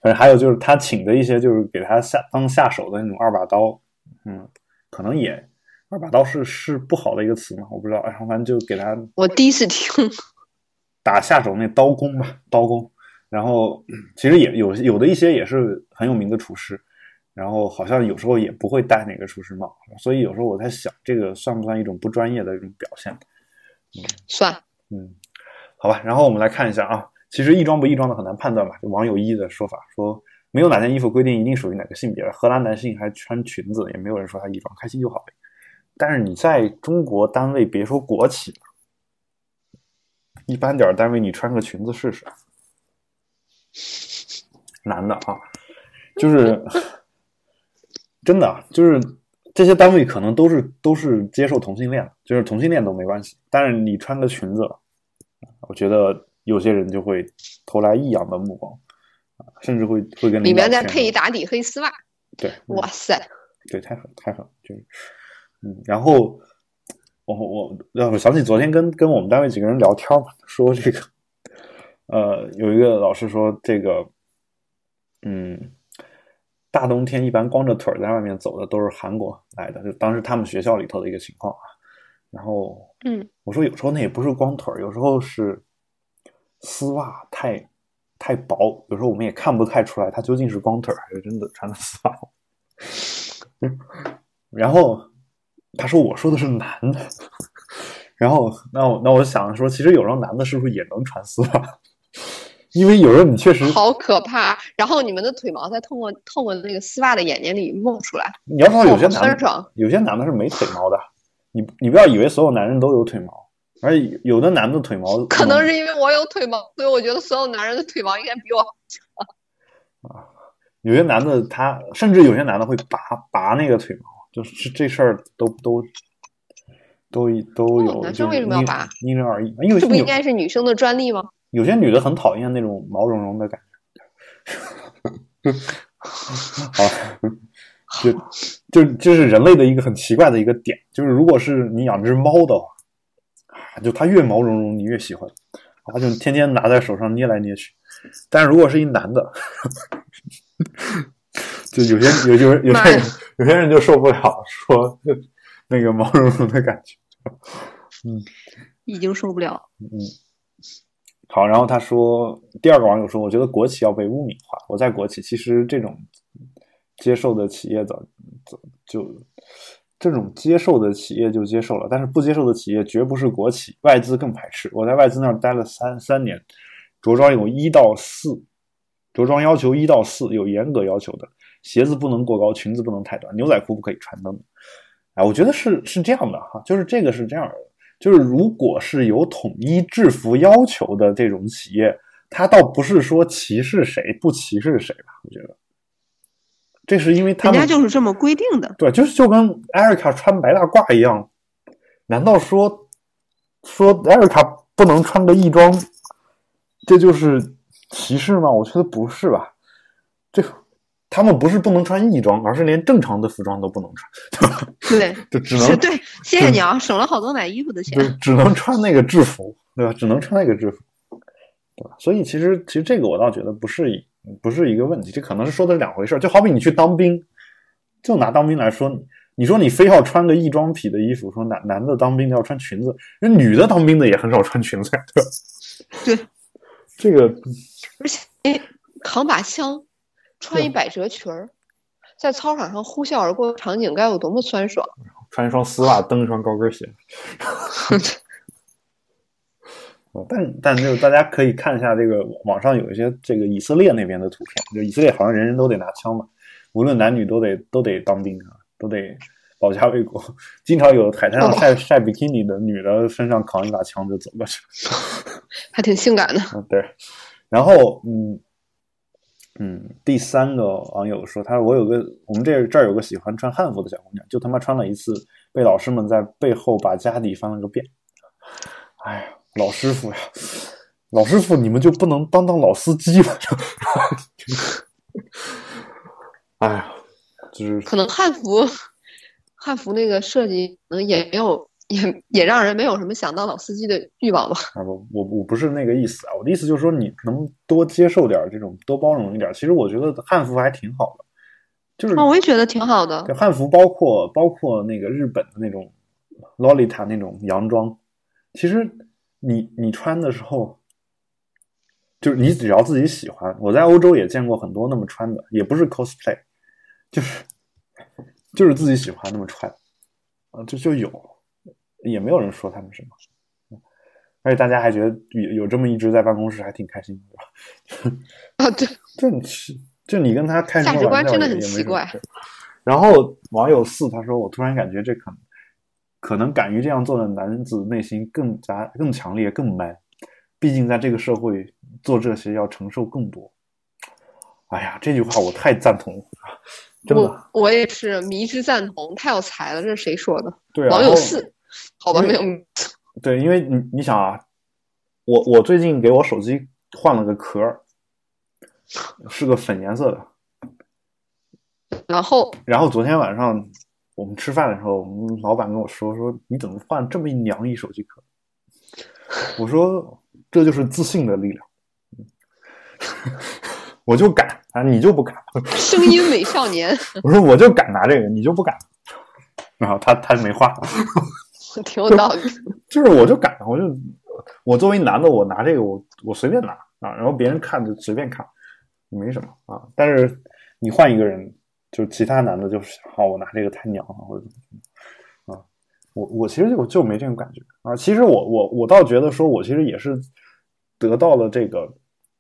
Speaker 1: 反正还有就是他请的一些，就是给他下当下手的那种二把刀，嗯，可能也二把刀是是不好的一个词嘛，我不知道。然后反正就给他，
Speaker 2: 我第一次听
Speaker 1: 打下手那刀工吧，刀工。然后其实也有有的一些也是很有名的厨师，然后好像有时候也不会戴那个厨师帽，所以有时候我在想，这个算不算一种不专业的一种表现？
Speaker 2: 嗯，算。
Speaker 1: 嗯，好吧，然后我们来看一下啊。其实异装不异装的很难判断吧？就网友一的说法说，没有哪件衣服规定一定属于哪个性别。荷兰男性还穿裙子，也没有人说他异装，开心就好但是你在中国单位，别说国企了，一般点单位，你穿个裙子试试。男的啊，就是 真的，就是这些单位可能都是都是接受同性恋，就是同性恋都没关系。但是你穿个裙子，我觉得。有些人就会投来异样的目光，啊，甚至会会跟
Speaker 2: 里面再配一打底黑丝袜，
Speaker 1: 对，
Speaker 2: 哇塞，
Speaker 1: 对，太狠太狠，就是，嗯，然后我我让我想起昨天跟跟我们单位几个人聊天嘛，说这个，呃，有一个老师说这个，嗯，大冬天一般光着腿在外面走的都是韩国来的，就当时他们学校里头的一个情况啊，然后，
Speaker 2: 嗯，
Speaker 1: 我说有时候那也不是光腿有时候是。丝袜太太薄，有时候我们也看不太出来，他究竟是光腿还是真的穿的丝袜。然后他说：“我说的是男的。”然后那我那我想说，其实有时候男的是不是也能穿丝袜？因为有时候你确实
Speaker 2: 好可怕。然后你们的腿毛再透过透过那个丝袜的眼睛里冒出来。
Speaker 1: 你要知道有些男的，有些男的是没腿毛的。你你不要以为所有男人都有腿毛。而有的男的腿毛，
Speaker 2: 可能是因为我有腿毛，所以我觉得所有男人的腿毛应该比我
Speaker 1: 长。啊，有些男的他甚至有些男的会拔拔那个腿毛，就是这事儿都都都都有。
Speaker 2: 男生为什么要拔？
Speaker 1: 因人而异。因为
Speaker 2: 这不应该是女生的专利吗？
Speaker 1: 有些女的很讨厌那种毛茸茸的感觉。好，就就就是人类的一个很奇怪的一个点，就是如果是你养只猫的话。就它越毛茸茸，你越喜欢，然后就天天拿在手上捏来捏去。但是如果是一男的，就有些有些有些人有些人就受不了，说那个毛茸茸的感觉。嗯，
Speaker 2: 已经受不了。
Speaker 1: 嗯，好，然后他说，第二个网友说，我觉得国企要被污名化。我在国企，其实这种接受的企业早早就这种接受的企业就接受了，但是不接受的企业绝不是国企，外资更排斥。我在外资那儿待了三三年，着装有一到四，着装要求一到四，有严格要求的，鞋子不能过高，裙子不能太短，牛仔裤不可以穿等等。哎，我觉得是是这样的哈，就是这个是这样的。就是如果是有统一制服要求的这种企业，它倒不是说歧视谁不歧视谁吧？我觉得，这是因为他
Speaker 2: 们人家就是这么规定的。
Speaker 1: 对，就是就跟艾瑞卡穿白大褂一样，难道说说艾瑞卡不能穿个义装，这就是歧视吗？我觉得不是吧？这。他们不是不能穿异装，而是连正常的服装都不能穿，
Speaker 2: 对，
Speaker 1: 就只能
Speaker 2: 对。谢谢你啊，省了好多买衣服的钱。
Speaker 1: 对，只能穿那个制服，对吧？只能穿那个制服，对吧？所以其实其实这个我倒觉得不是不是一个问题，这可能是说的是两回事。就好比你去当兵，就拿当兵来说，你说你非要穿个异装癖的衣服，说男男的当兵要穿裙子，那女的当兵的也很少穿裙子呀，对吧？
Speaker 2: 对，
Speaker 1: 这个
Speaker 2: 而且扛把枪。穿一百褶裙儿，在操场上呼啸而过的场景该有多么酸爽！
Speaker 1: 穿一双丝袜，蹬一双高跟鞋。但但就大家可以看一下这个网上有一些这个以色列那边的图片，就以色列好像人人都得拿枪嘛，无论男女都得都得当兵啊，都得保家卫国。经常有海滩上晒晒比基尼的女的身上扛一把枪就走过去，
Speaker 2: 还挺性感的。
Speaker 1: 嗯，对。然后嗯。嗯，第三个网友说，他说我有个我们这这儿有个喜欢穿汉服的小姑娘，就他妈穿了一次，被老师们在背后把家底翻了个遍。哎呀，老师傅呀，老师傅你们就不能当当老司机吗？哎呀，就是
Speaker 2: 可能汉服汉服那个设计能也没有。也也让人没有什么想当老司机的欲望吧？
Speaker 1: 啊不，我我不是那个意思啊，我的意思就是说，你能多接受点这种，多包容一点。其实我觉得汉服还挺好的，就是
Speaker 2: 啊，我也觉得挺好的。
Speaker 1: 汉服包括包括那个日本的那种洛丽塔那种洋装，其实你你穿的时候，就是你只要自己喜欢。我在欧洲也见过很多那么穿的，也不是 cosplay，就是就是自己喜欢那么穿啊，就就有。也没有人说他们什么，而且大家还觉得有有这么一只在办公室还挺开心，的吧？
Speaker 2: 啊，对，
Speaker 1: 就是就你跟他开
Speaker 2: 价值观真的很奇怪。
Speaker 1: 然后网友四他说：“我突然感觉这可能可能敢于这样做的男子内心更加更强烈更 man，毕竟在这个社会做这些要承受更多。”哎呀，这句话我太赞同了，真的，
Speaker 2: 我也是迷之赞同，太有才了。这是谁说的？
Speaker 1: 对，
Speaker 2: 网友四。好吧，没有。
Speaker 1: 对，因为你你想啊，我我最近给我手机换了个壳，是个粉颜色的。
Speaker 2: 然后，
Speaker 1: 然后昨天晚上我们吃饭的时候，我们老板跟我说说你怎么换这么一娘一手机壳？我说这就是自信的力量。我就敢啊，你就不敢。
Speaker 2: 声音美少年。
Speaker 1: 我说我就敢拿这个，你就不敢。然后他他没话。
Speaker 2: 挺有道理，
Speaker 1: 就是我就敢，我就我作为男的，我拿这个我我随便拿啊，然后别人看就随便看，没什么啊。但是你换一个人，就其他男的，就是好，我拿这个太娘了，或者怎么啊，我我其实就就没这种感觉啊。其实我我我倒觉得说，我其实也是得到了这个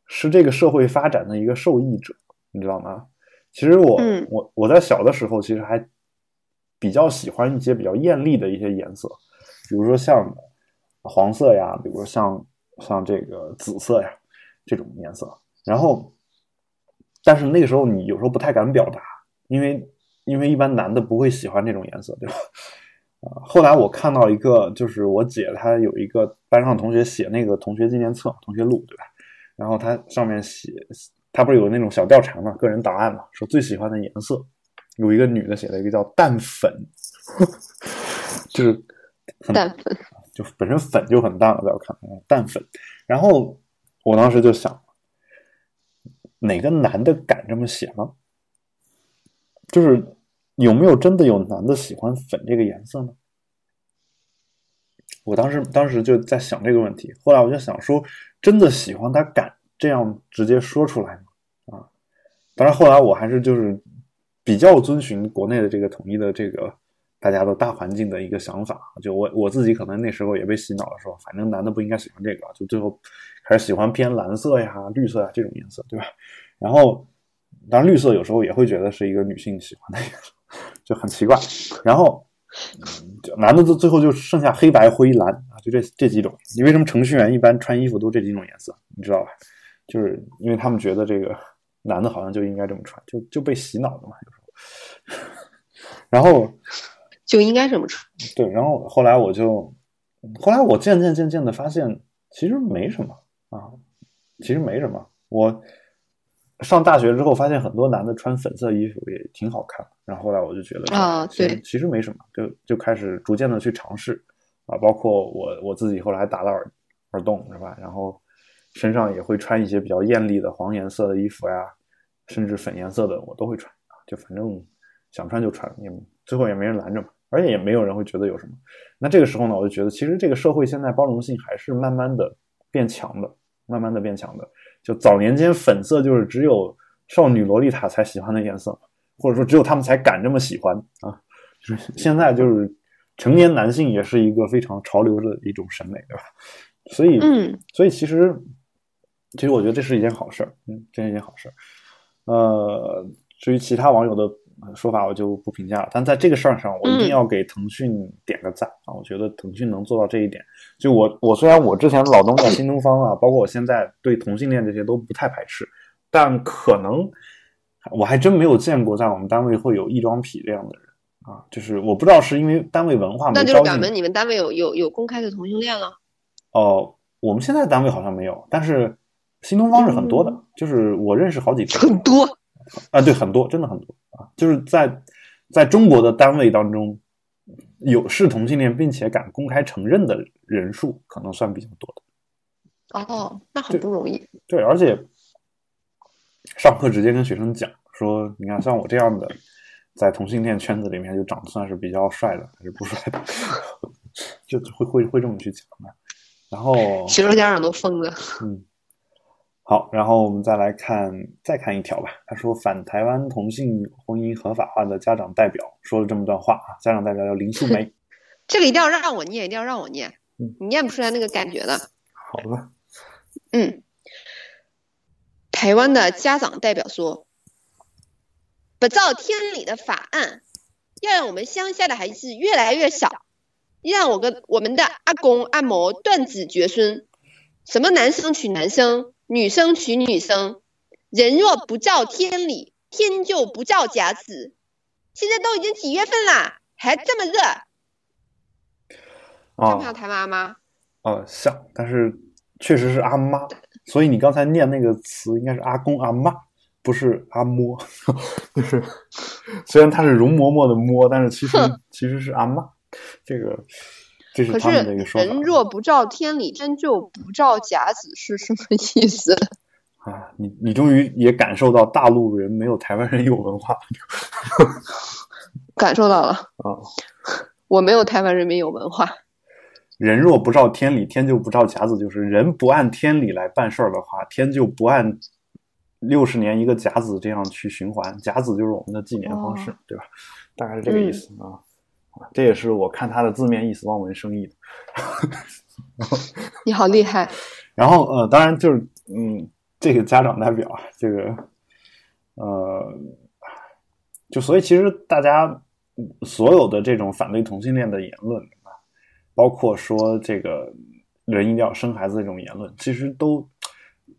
Speaker 1: 是这个社会发展的一个受益者，你知道吗？其实我我我在小的时候其实还。比较喜欢一些比较艳丽的一些颜色，比如说像黄色呀，比如说像像这个紫色呀这种颜色。然后，但是那个时候你有时候不太敢表达，因为因为一般男的不会喜欢这种颜色，对吧？啊，后来我看到一个，就是我姐她有一个班上同学写那个同学纪念册、同学录，对吧？然后他上面写，他不是有那种小调查嘛，个人档案嘛，说最喜欢的颜色。有一个女的写了一个叫“淡粉”，就是
Speaker 2: 淡粉，
Speaker 1: 就本身粉就很淡了，在我看来，淡粉。然后我当时就想，哪个男的敢这么写吗？就是有没有真的有男的喜欢粉这个颜色呢？我当时当时就在想这个问题，后来我就想说，真的喜欢他敢这样直接说出来吗？啊，当然后来我还是就是比较遵循国内的这个统一的这个大家的大环境的一个想法，就我我自己可能那时候也被洗脑了，说反正男的不应该喜欢这个，就最后还是喜欢偏蓝色呀、绿色呀这种颜色，对吧？然后当然绿色有时候也会觉得是一个女性喜欢的颜色，就很奇怪，然后。男的就最后就剩下黑白灰蓝啊，就这这几种。你为什么程序员一般穿衣服都这几种颜色？你知道吧？就是因为他们觉得这个男的好像就应该这么穿，就就被洗脑的嘛。然后
Speaker 2: 就应该这么穿。
Speaker 1: 对，然后后来我就，后来我渐渐渐渐的发现，其实没什么啊，其实没什么。我。上大学之后，发现很多男的穿粉色衣服也挺好看。然后后来我就觉得
Speaker 2: 啊，对，
Speaker 1: 其实没什么，就就开始逐渐的去尝试啊。包括我我自己后来还打了耳耳洞，是吧？然后身上也会穿一些比较艳丽的黄颜色的衣服呀，甚至粉颜色的我都会穿啊。就反正想穿就穿，也最后也没人拦着嘛，而且也没有人会觉得有什么。那这个时候呢，我就觉得其实这个社会现在包容性还是慢慢的变强的，慢慢的变强的。就早年间，粉色就是只有少女萝莉塔才喜欢的颜色，或者说只有他们才敢这么喜欢啊。就是现在，就是成年男性也是一个非常潮流的一种审美，对吧？所以，
Speaker 2: 嗯，
Speaker 1: 所以其实，其实我觉得这是一件好事儿，嗯，这是一件好事儿。呃，至于其他网友的说法，我就不评价了。但在这个事儿上，我一定要给腾讯点个赞啊！我觉得腾讯能做到这一点。就我，我虽然我之前老东在新东方啊，包括我现在对同性恋这些都不太排斥，但可能我还真没有见过在我们单位会有异装癖这样的人啊。就是我不知道是因为单位文化没
Speaker 2: 那就是表明你们单位有有有公开的同性恋了。
Speaker 1: 哦，我们现在单位好像没有，但是新东方是很多的。就是我认识好几个。
Speaker 2: 很多
Speaker 1: 啊，对，很多，真的很多啊。就是在在中国的单位当中。有是同性恋并且敢公开承认的人数，可能算比较多
Speaker 2: 的。哦，那很不容易。
Speaker 1: 对，而且上课直接跟学生讲说：“你看，像我这样的，在同性恋圈子里面就长得算是比较帅的，还是不帅的？” 就会会会这么去讲的。然后
Speaker 2: 学生家长都疯了。
Speaker 1: 嗯。好，然后我们再来看，再看一条吧。他说，反台湾同性婚姻合法化的家长代表说了这么段话啊。家长代表叫林素梅，
Speaker 2: 这个一定要让我念，一定要让我念，你念不出来那个感觉的。
Speaker 1: 好了，
Speaker 2: 嗯，台湾的家长代表说，不照天理的法案，要让我们乡下的孩子越来越少，让我跟我们的阿公阿嬷断子绝孙，什么男生娶男生。女生娶女生，人若不照天理，天就不照甲子。现在都已经几月份啦，还这么热？像不像台湾阿妈？
Speaker 1: 哦，像，但是确实是阿妈。所以你刚才念那个词应该是阿公阿妈，不是阿嬷。就是虽然它是容嬷嬷的嬷，但是其实 其实是阿妈。这个。可是
Speaker 2: 人若不照天理，天就不照甲子，是什么意思？
Speaker 1: 啊，你你终于也感受到大陆人没有台湾人有文化，
Speaker 2: 感受到了啊！我没有台湾人民有文化。
Speaker 1: 人若不照天理，天就不照甲子，就是人不按天理来办事儿的话，天就不按六十年一个甲子这样去循环。甲子就是我们的纪年方式，对吧？大概是这个意思啊。这也是我看他的字面意思望文生义的。
Speaker 2: 你好厉害。
Speaker 1: 然后呃，当然就是嗯，这个家长代表这个呃，就所以其实大家所有的这种反对同性恋的言论啊，包括说这个人一定要生孩子这种言论，其实都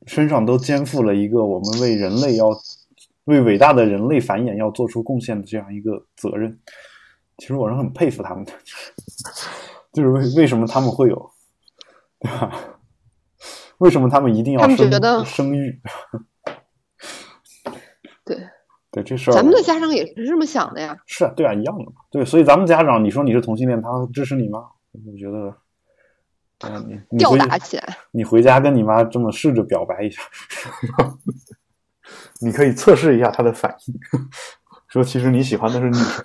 Speaker 1: 身上都肩负了一个我们为人类要为伟大的人类繁衍要做出贡献的这样一个责任。其实我是很佩服他们的，就是为为什么他们会有，对吧？为什么他们一定要生生育？
Speaker 2: 对
Speaker 1: 对，这事儿
Speaker 2: 咱们的家长也是这么想的呀。
Speaker 1: 是啊，对啊，一样的嘛。对，所以咱们家长，你说你是同性恋，他支持你吗？我觉得，嗯，你
Speaker 2: 吊打起来，
Speaker 1: 你回家跟你妈这么试着表白一下，你可以测试一下他的反应，说其实你喜欢的是女生。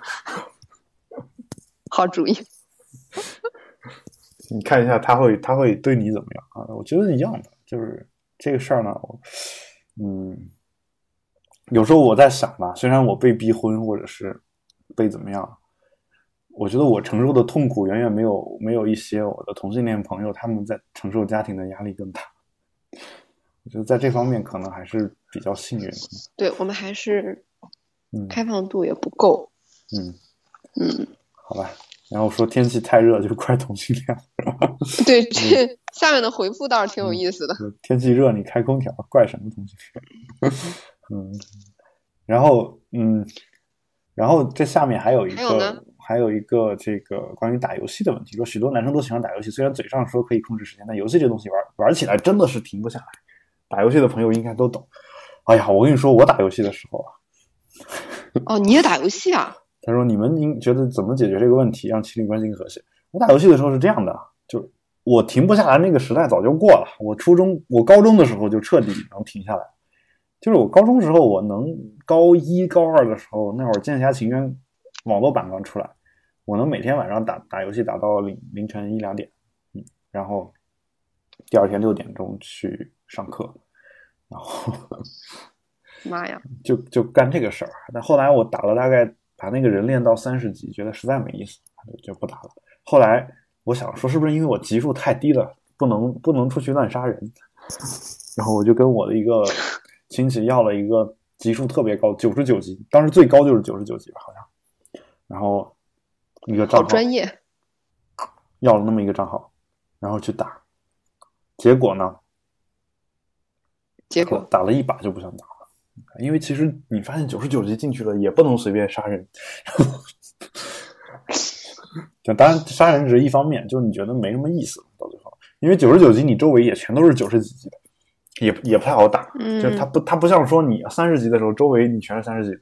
Speaker 2: 好主意，
Speaker 1: 你看一下他会他会对你怎么样啊？我觉得一样的，就是这个事儿呢，嗯，有时候我在想吧，虽然我被逼婚或者是被怎么样，我觉得我承受的痛苦远远没有没有一些我的同性恋朋友他们在承受家庭的压力更大。我觉得在这方面可能还是比较幸运。
Speaker 2: 对我们还是，开放度也不够。
Speaker 1: 嗯
Speaker 2: 嗯，
Speaker 1: 好吧。然后说天气太热就怪同性恋。
Speaker 2: 对，这下面的回复倒是挺有意思的。
Speaker 1: 天气热你开空调，怪什么同性恋？嗯，然后嗯，然后这下面还有一个，还有一个这个关于打游戏的问题，说许多男生都喜欢打游戏，虽然嘴上说可以控制时间，但游戏这东西玩玩起来真的是停不下来。打游戏的朋友应该都懂。哎呀，我跟你说，我打游戏的时候啊，
Speaker 2: 哦，你也打游戏啊？
Speaker 1: 他说：“你们应觉得怎么解决这个问题，让情侣关系更和谐？”我打游戏的时候是这样的，就我停不下来，那个时代早就过了。我初中、我高中的时候就彻底能停下来。就是我高中时候，我能高一、高二的时候，那会儿《剑侠情缘》网络版刚出来，我能每天晚上打打游戏打到凌凌晨一两点，嗯，然后第二天六点钟去上课，然后
Speaker 2: 妈呀，
Speaker 1: 就就干这个事儿。但后来我打了大概。把那个人练到三十级，觉得实在没意思，就就不打了。后来我想说，是不是因为我级数太低了，不能不能出去乱杀人？然后我就跟我的一个亲戚要了一个级数特别高，九十九级，当时最高就是九十九级吧，好像。然后一个账号，
Speaker 2: 专业，
Speaker 1: 要了那么一个账号，然后去打，结果呢？
Speaker 2: 结果
Speaker 1: 打了一把就不想打。因为其实你发现九十九级进去了也不能随便杀人，就当然杀人只是一方面，就是你觉得没什么意思到最后，因为九十九级你周围也全都是九十几级的，也也不太好打。就他不他不像说你三十级的时候周围你全是三十级的，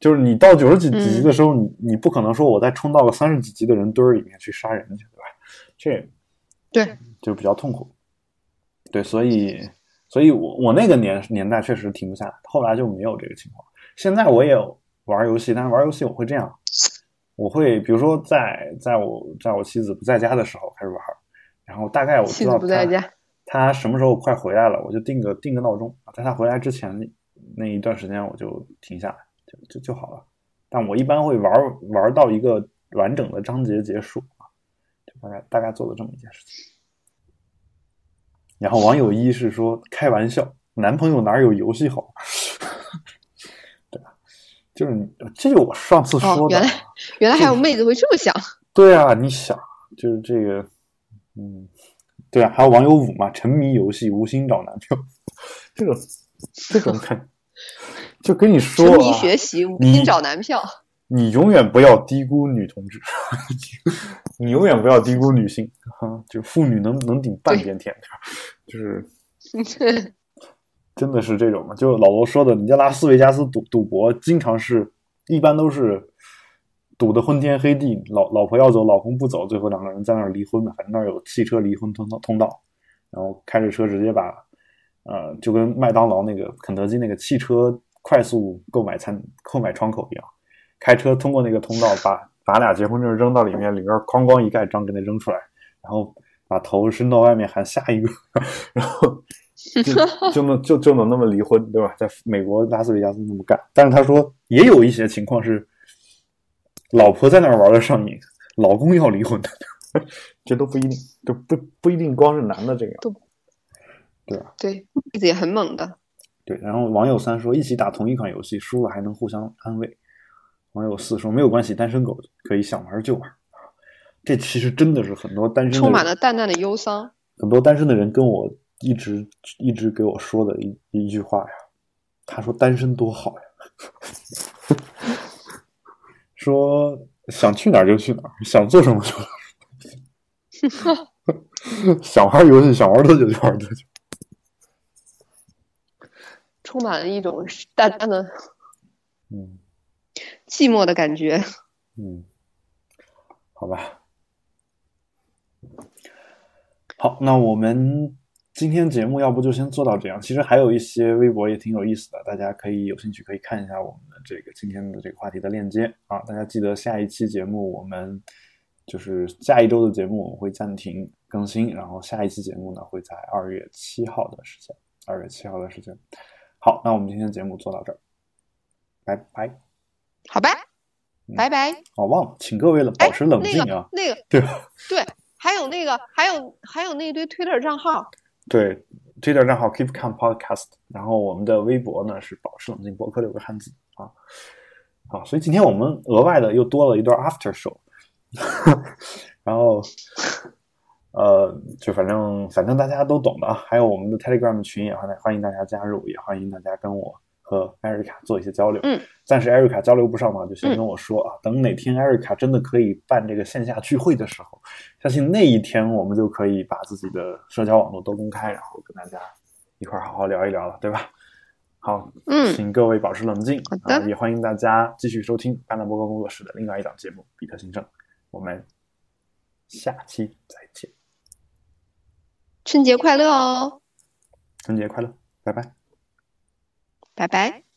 Speaker 1: 就是你到九十几级的时候你你不可能说我再冲到个三十几级的人堆儿里面去杀人去，对吧？这
Speaker 2: 对
Speaker 1: 就比较痛苦。对，所以。所以，我我那个年年代确实停不下来，后来就没有这个情况。现在我也玩游戏，但是玩游戏我会这样，我会比如说在在我在我妻子不在家的时候开始玩，然后大概我知道
Speaker 2: 他
Speaker 1: 他什么时候快回来了，我就定个定个闹钟，在他回来之前那一段时间我就停下来，就就就好了。但我一般会玩玩到一个完整的章节结束啊，就大概大概做了这么一件事情。然后网友一是说开玩笑，男朋友哪有游戏好？对吧？就是这就我上次说
Speaker 2: 的，原来原来还有妹子会这么想。
Speaker 1: 对啊，你想就是这个，嗯，对啊，还有网友五嘛，沉迷游戏无心找男朋友，这种这种看，就跟你说，
Speaker 2: 沉迷学习无心找男票。
Speaker 1: 你永远不要低估女同志，你永远不要低估女性啊！就妇女能能顶半边天，就是，真的是这种嘛？就老罗说的，你在拉斯维加斯赌赌博，经常是一般都是赌的昏天黑地，老老婆要走，老公不走，最后两个人在那儿离婚的。反正那儿有汽车离婚通道通道，然后开着车直接把，呃，就跟麦当劳那个、肯德基那个汽车快速购买餐购买窗口一样。开车通过那个通道，把把俩结婚证扔到里面，里边哐咣一盖章，给它扔出来，然后把头伸到外面喊下一个，然后 就就能就就能那么离婚，对吧？在美国拉斯维加斯那么干，但是他说也有一些情况是，老婆在那玩的上瘾，老公要离婚的，这都不一定，都不不一定光是男的这个，对吧？
Speaker 2: 对，例子也很猛的。
Speaker 1: 对，然后网友三说一起打同一款游戏，输了还能互相安慰。网友四说没有关系，单身狗可以想玩就玩。这其实真的是很多单身
Speaker 2: 充满了淡淡的忧伤。
Speaker 1: 很多单身的人跟我一直一直给我说的一一句话呀，他说单身多好呀，说想去哪儿就去哪儿，想做什么就，想玩游戏想玩多久就玩多久，
Speaker 2: 充满了一种淡淡的
Speaker 1: 嗯。
Speaker 2: 寂寞的感觉。
Speaker 1: 嗯，好吧。好，那我们今天节目要不就先做到这样。其实还有一些微博也挺有意思的，大家可以有兴趣可以看一下我们的这个今天的这个话题的链接啊。大家记得下一期节目我们就是下一周的节目我们会暂停更新。然后下一期节目呢会在二月七号的时间，二月七号的时间。好，那我们今天节目做到这儿，拜拜。
Speaker 2: 好吧，拜拜。
Speaker 1: 哦，忘了，请各位了保持冷静
Speaker 2: 啊。那个，
Speaker 1: 对
Speaker 2: 对，还有那个，还有还有那堆 Twitter 账号。
Speaker 1: 对，Twitter 账号 Keep Calm Podcast，然后我们的微博呢是保持冷静博客六个汉字啊。好，所以今天我们额外的又多了一段 After Show，然后呃，就反正反正大家都懂的啊。还有我们的 Telegram 群也欢欢迎大家加入，也欢迎大家跟我。和艾瑞卡做一些交流，
Speaker 2: 嗯，
Speaker 1: 暂时艾瑞卡交流不上嘛，就先跟我说啊，等哪天艾瑞卡真的可以办这个线下聚会的时候，相信那一天我们就可以把自己的社交网络都公开，然后跟大家一块好好聊一聊了，对吧？好，
Speaker 2: 嗯，
Speaker 1: 请各位保持冷静，
Speaker 2: 好的，
Speaker 1: 也欢迎大家继续收听班纳波哥工作室的另外一档节目《比特新政》，我们下期再见，
Speaker 2: 春节快乐哦，
Speaker 1: 春节快乐，拜拜。
Speaker 2: 拜拜。